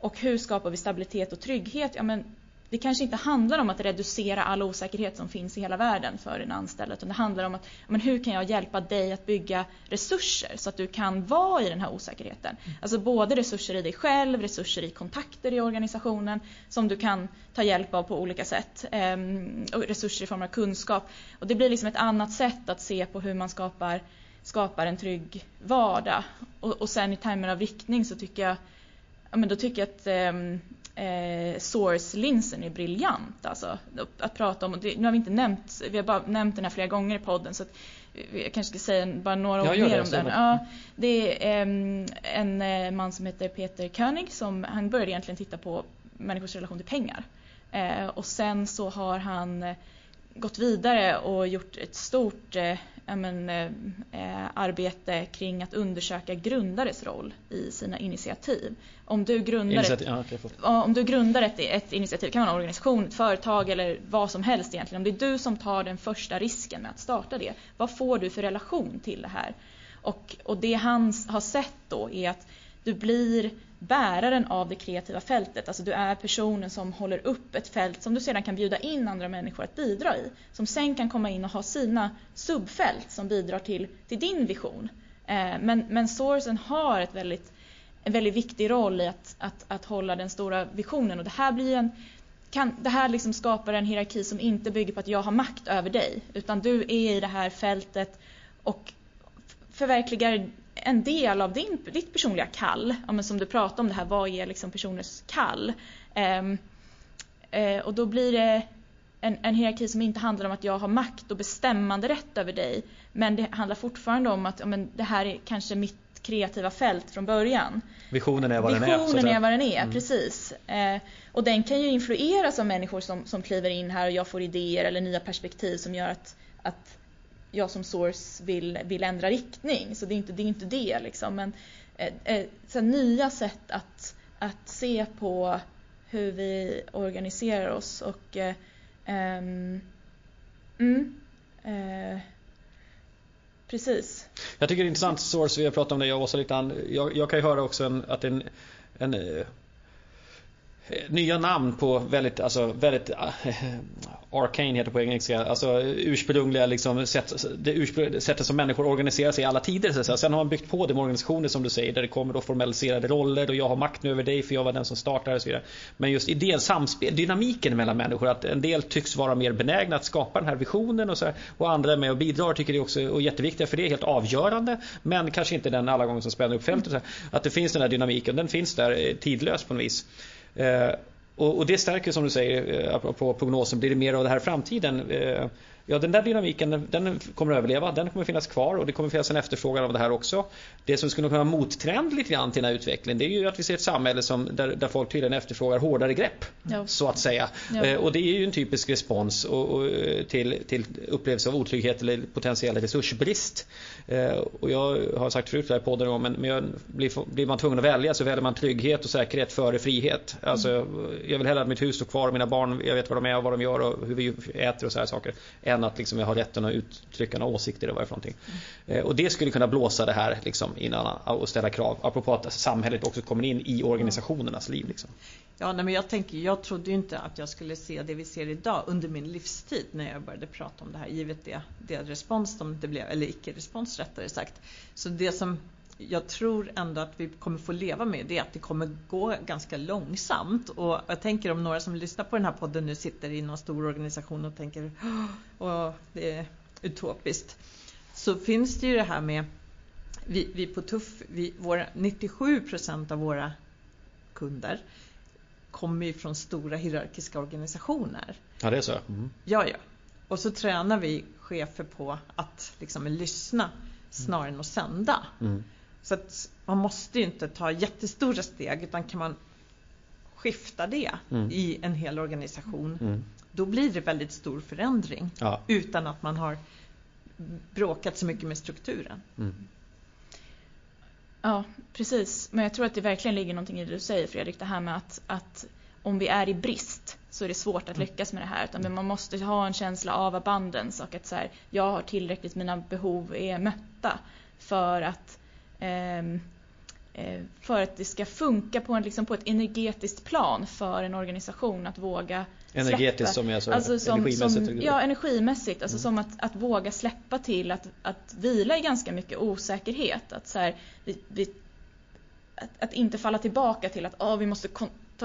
Och hur skapar vi stabilitet och trygghet? Ja, men det kanske inte handlar om att reducera all osäkerhet som finns i hela världen för en anställd utan det handlar om att men hur kan jag hjälpa dig att bygga resurser så att du kan vara i den här osäkerheten. Mm. Alltså både resurser i dig själv, resurser i kontakter i organisationen som du kan ta hjälp av på olika sätt. Ehm, och resurser i form av kunskap. Och det blir liksom ett annat sätt att se på hur man skapar, skapar en trygg vardag. Och, och sen i termer av riktning så tycker jag ja, men då tycker jag att eh, source-linsen är briljant. Alltså, att prata om, nu har vi inte nämnt, vi har bara nämnt den här flera gånger i podden så att jag kanske ska säga bara några ord mer om den. Ja, det är eh, en man som heter Peter König som han började egentligen titta på människors relation till pengar. Eh, och sen så har han eh, gått vidare och gjort ett stort eh, men, eh, arbete kring att undersöka grundares roll i sina initiativ. Om du grundar, initiativ, ett, ja, okay, om du grundar ett, ett initiativ, kan vara en organisation, ett företag eller vad som helst egentligen. Om det är du som tar den första risken med att starta det, vad får du för relation till det här? Och, och det han har sett då är att du blir bäraren av det kreativa fältet. Alltså du är personen som håller upp ett fält som du sedan kan bjuda in andra människor att bidra i. Som sen kan komma in och ha sina subfält som bidrar till, till din vision. Eh, men, men sourcen har ett väldigt, en väldigt viktig roll i att, att, att hålla den stora visionen och det här blir en kan, det här liksom skapar en hierarki som inte bygger på att jag har makt över dig utan du är i det här fältet och förverkligar en del av din, ditt personliga kall, ja, som du pratade om det här, vad är liksom personers kall? Um, uh, och då blir det en, en hierarki som inte handlar om att jag har makt och bestämmande rätt över dig, men det handlar fortfarande om att ja, men det här är kanske mitt kreativa fält från början. Visionen är vad Visionen den är. Visionen är vad den är, mm. precis. Eh, och den kan ju influeras av människor som, som kliver in här och jag får idéer eller nya perspektiv som gör att, att jag som source vill, vill ändra riktning. Så det är inte det. Är inte det liksom. Men eh, eh så nya sätt att, att se på hur vi organiserar oss och eh, um, mm, eh, Precis. Jag tycker det är intressant source, vi har pratat om det jag och Åsa lite jag, jag kan ju höra också en, att en, en eh, Eh, nya namn på väldigt, alltså väldigt äh, arcane heter på engelska, alltså ursprungliga liksom sätt, det ursprungliga sättet som människor organiserar sig i alla tider. Så att Sen har man byggt på det med organisationer som du säger där det kommer då formaliserade roller och jag har makt över dig för jag var den som startade och så vidare. Men just idén, samspel, dynamiken mellan människor, att en del tycks vara mer benägna att skapa den här visionen och, så här, och andra är med och bidrar tycker det också är jätteviktiga för det är helt avgörande men kanske inte den alla gånger som spänner upp fältet. Att det finns den här dynamiken, den finns där eh, tidlöst på något vis. Eh, och, det stärker som du säger, eh, apropå på prognosen, blir det mer av det här i framtiden. Eh, Eh, Ja, den där dynamiken den kommer att överleva, den kommer att finnas kvar och det kommer att finnas en efterfrågan av det här också. Det som skulle kunna mottrend lite grann till den här utvecklingen det är ju att vi ser ett samhälle som, där, där folk tydligen efterfrågar hårdare grepp. Ja. Så att säga. Ja. Eh, och det är ju en typisk respons och, och, till, till upplevelse av otrygghet eller potentiell resursbrist. Eh, och jag har sagt förut i podden men, men blir, blir, man tvungen att välja så väljer man trygghet och säkerhet före frihet. Alltså, jag vill hellre att mitt hus står kvar och mina barn, jag vet vad de är och vad de gör och hur vi äter och så här saker än att liksom jag har rätten att uttrycka några åsikter eller vad det är för någonting. Mm. Och det skulle kunna blåsa det här liksom innan och ställa krav. Apropå att samhället också kommer in i organisationernas liv. Liksom. Ja, nej, men jag tänker, jag trodde ju inte att jag skulle se det vi ser idag under min livstid när jag började prata om det här, givet det, det respons som det blev, eller icke-respons rättare sagt. Så det som jag tror ändå att vi kommer få leva med det är att det kommer gå ganska långsamt. Och jag tänker om några som lyssnar på den här podden nu sitter i någon stor organisation och tänker att det är utopiskt. Så finns det ju det här med vi, vi på Tuff, vi, våra, 97 procent av våra kunder kommer ju från stora hierarkiska organisationer. Ja, det är så? Mm. Ja, ja. Och så tränar vi chefer på att liksom lyssna snarare än att sända. Mm. Så att man måste ju inte ta jättestora steg utan kan man skifta det mm. i en hel organisation mm. då blir det väldigt stor förändring ja. utan att man har bråkat så mycket med strukturen. Mm. Ja, precis. Men jag tror att det verkligen ligger någonting i det du säger Fredrik, det här med att, att om vi är i brist så är det svårt att mm. lyckas med det här. Utan man måste ha en känsla av abundance och att så här, jag har tillräckligt, mina behov är mötta för att för att det ska funka på, en, liksom på ett energetiskt plan för en organisation att våga Energetiskt som är alltså, alltså som, energimässigt? Som, ja, energimässigt. Alltså mm. som att, att våga släppa till att, att vila i ganska mycket osäkerhet. Att, så här, vi, vi, att, att, inte falla tillbaka till att oh, vi måste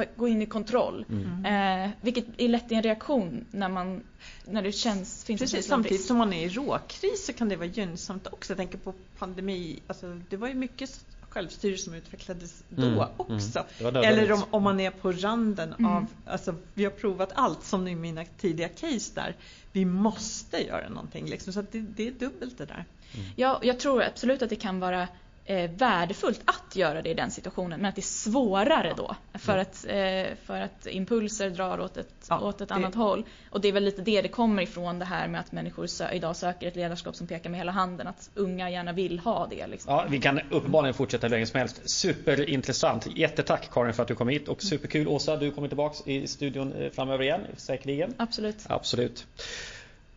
ta, gå in i kontroll. Mm. Eh, vilket är lätt i en reaktion när, man, när det känns, finns Precis, samtidigt som man är i råkris så kan det vara gynnsamt också. Jag tänker på pandemi, alltså, det var ju mycket självstyre som utvecklades då mm, mm. också. Mm. Eller om, om, man är på randen mm. av, alltså, vi har provat allt som i mina tidiga case där. Vi måste göra någonting liksom, så det, det, är dubbelt det där. Mm. Ja, jag tror absolut att det kan vara eh, värdefullt att göra det i den situationen men att det är svårare då för, ja. att, eh, för att impulser drar åt ett, ja, åt ett det... annat håll. Och det är väl lite det det kommer ifrån det här med att människor sö idag söker ett ledarskap som pekar med hela handen. Att unga gärna vill ha det. Liksom. Ja, vi kan uppenbarligen fortsätta hur länge som helst. Superintressant. Jättetack Karin för att du kom hit och superkul Åsa, du kommer tillbaks i studion eh, framöver igen säkerligen. Absolut. Absolut.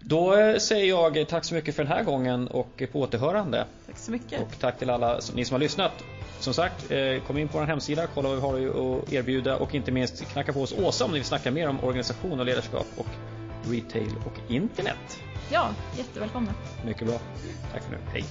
Då eh, säger jag tack så mycket för den här gången och på återhörande. Tack så mycket. Och tack till alla ni som har lyssnat. Som sagt, eh, kom in på vår hemsida, kolla vad vi har att erbjuda och inte minst knacka på oss Åsa om ni vill snacka mer om organisation och ledarskap och retail och internet. Ja, jättevälkomna. Mycket bra. Tack för nu. Hej.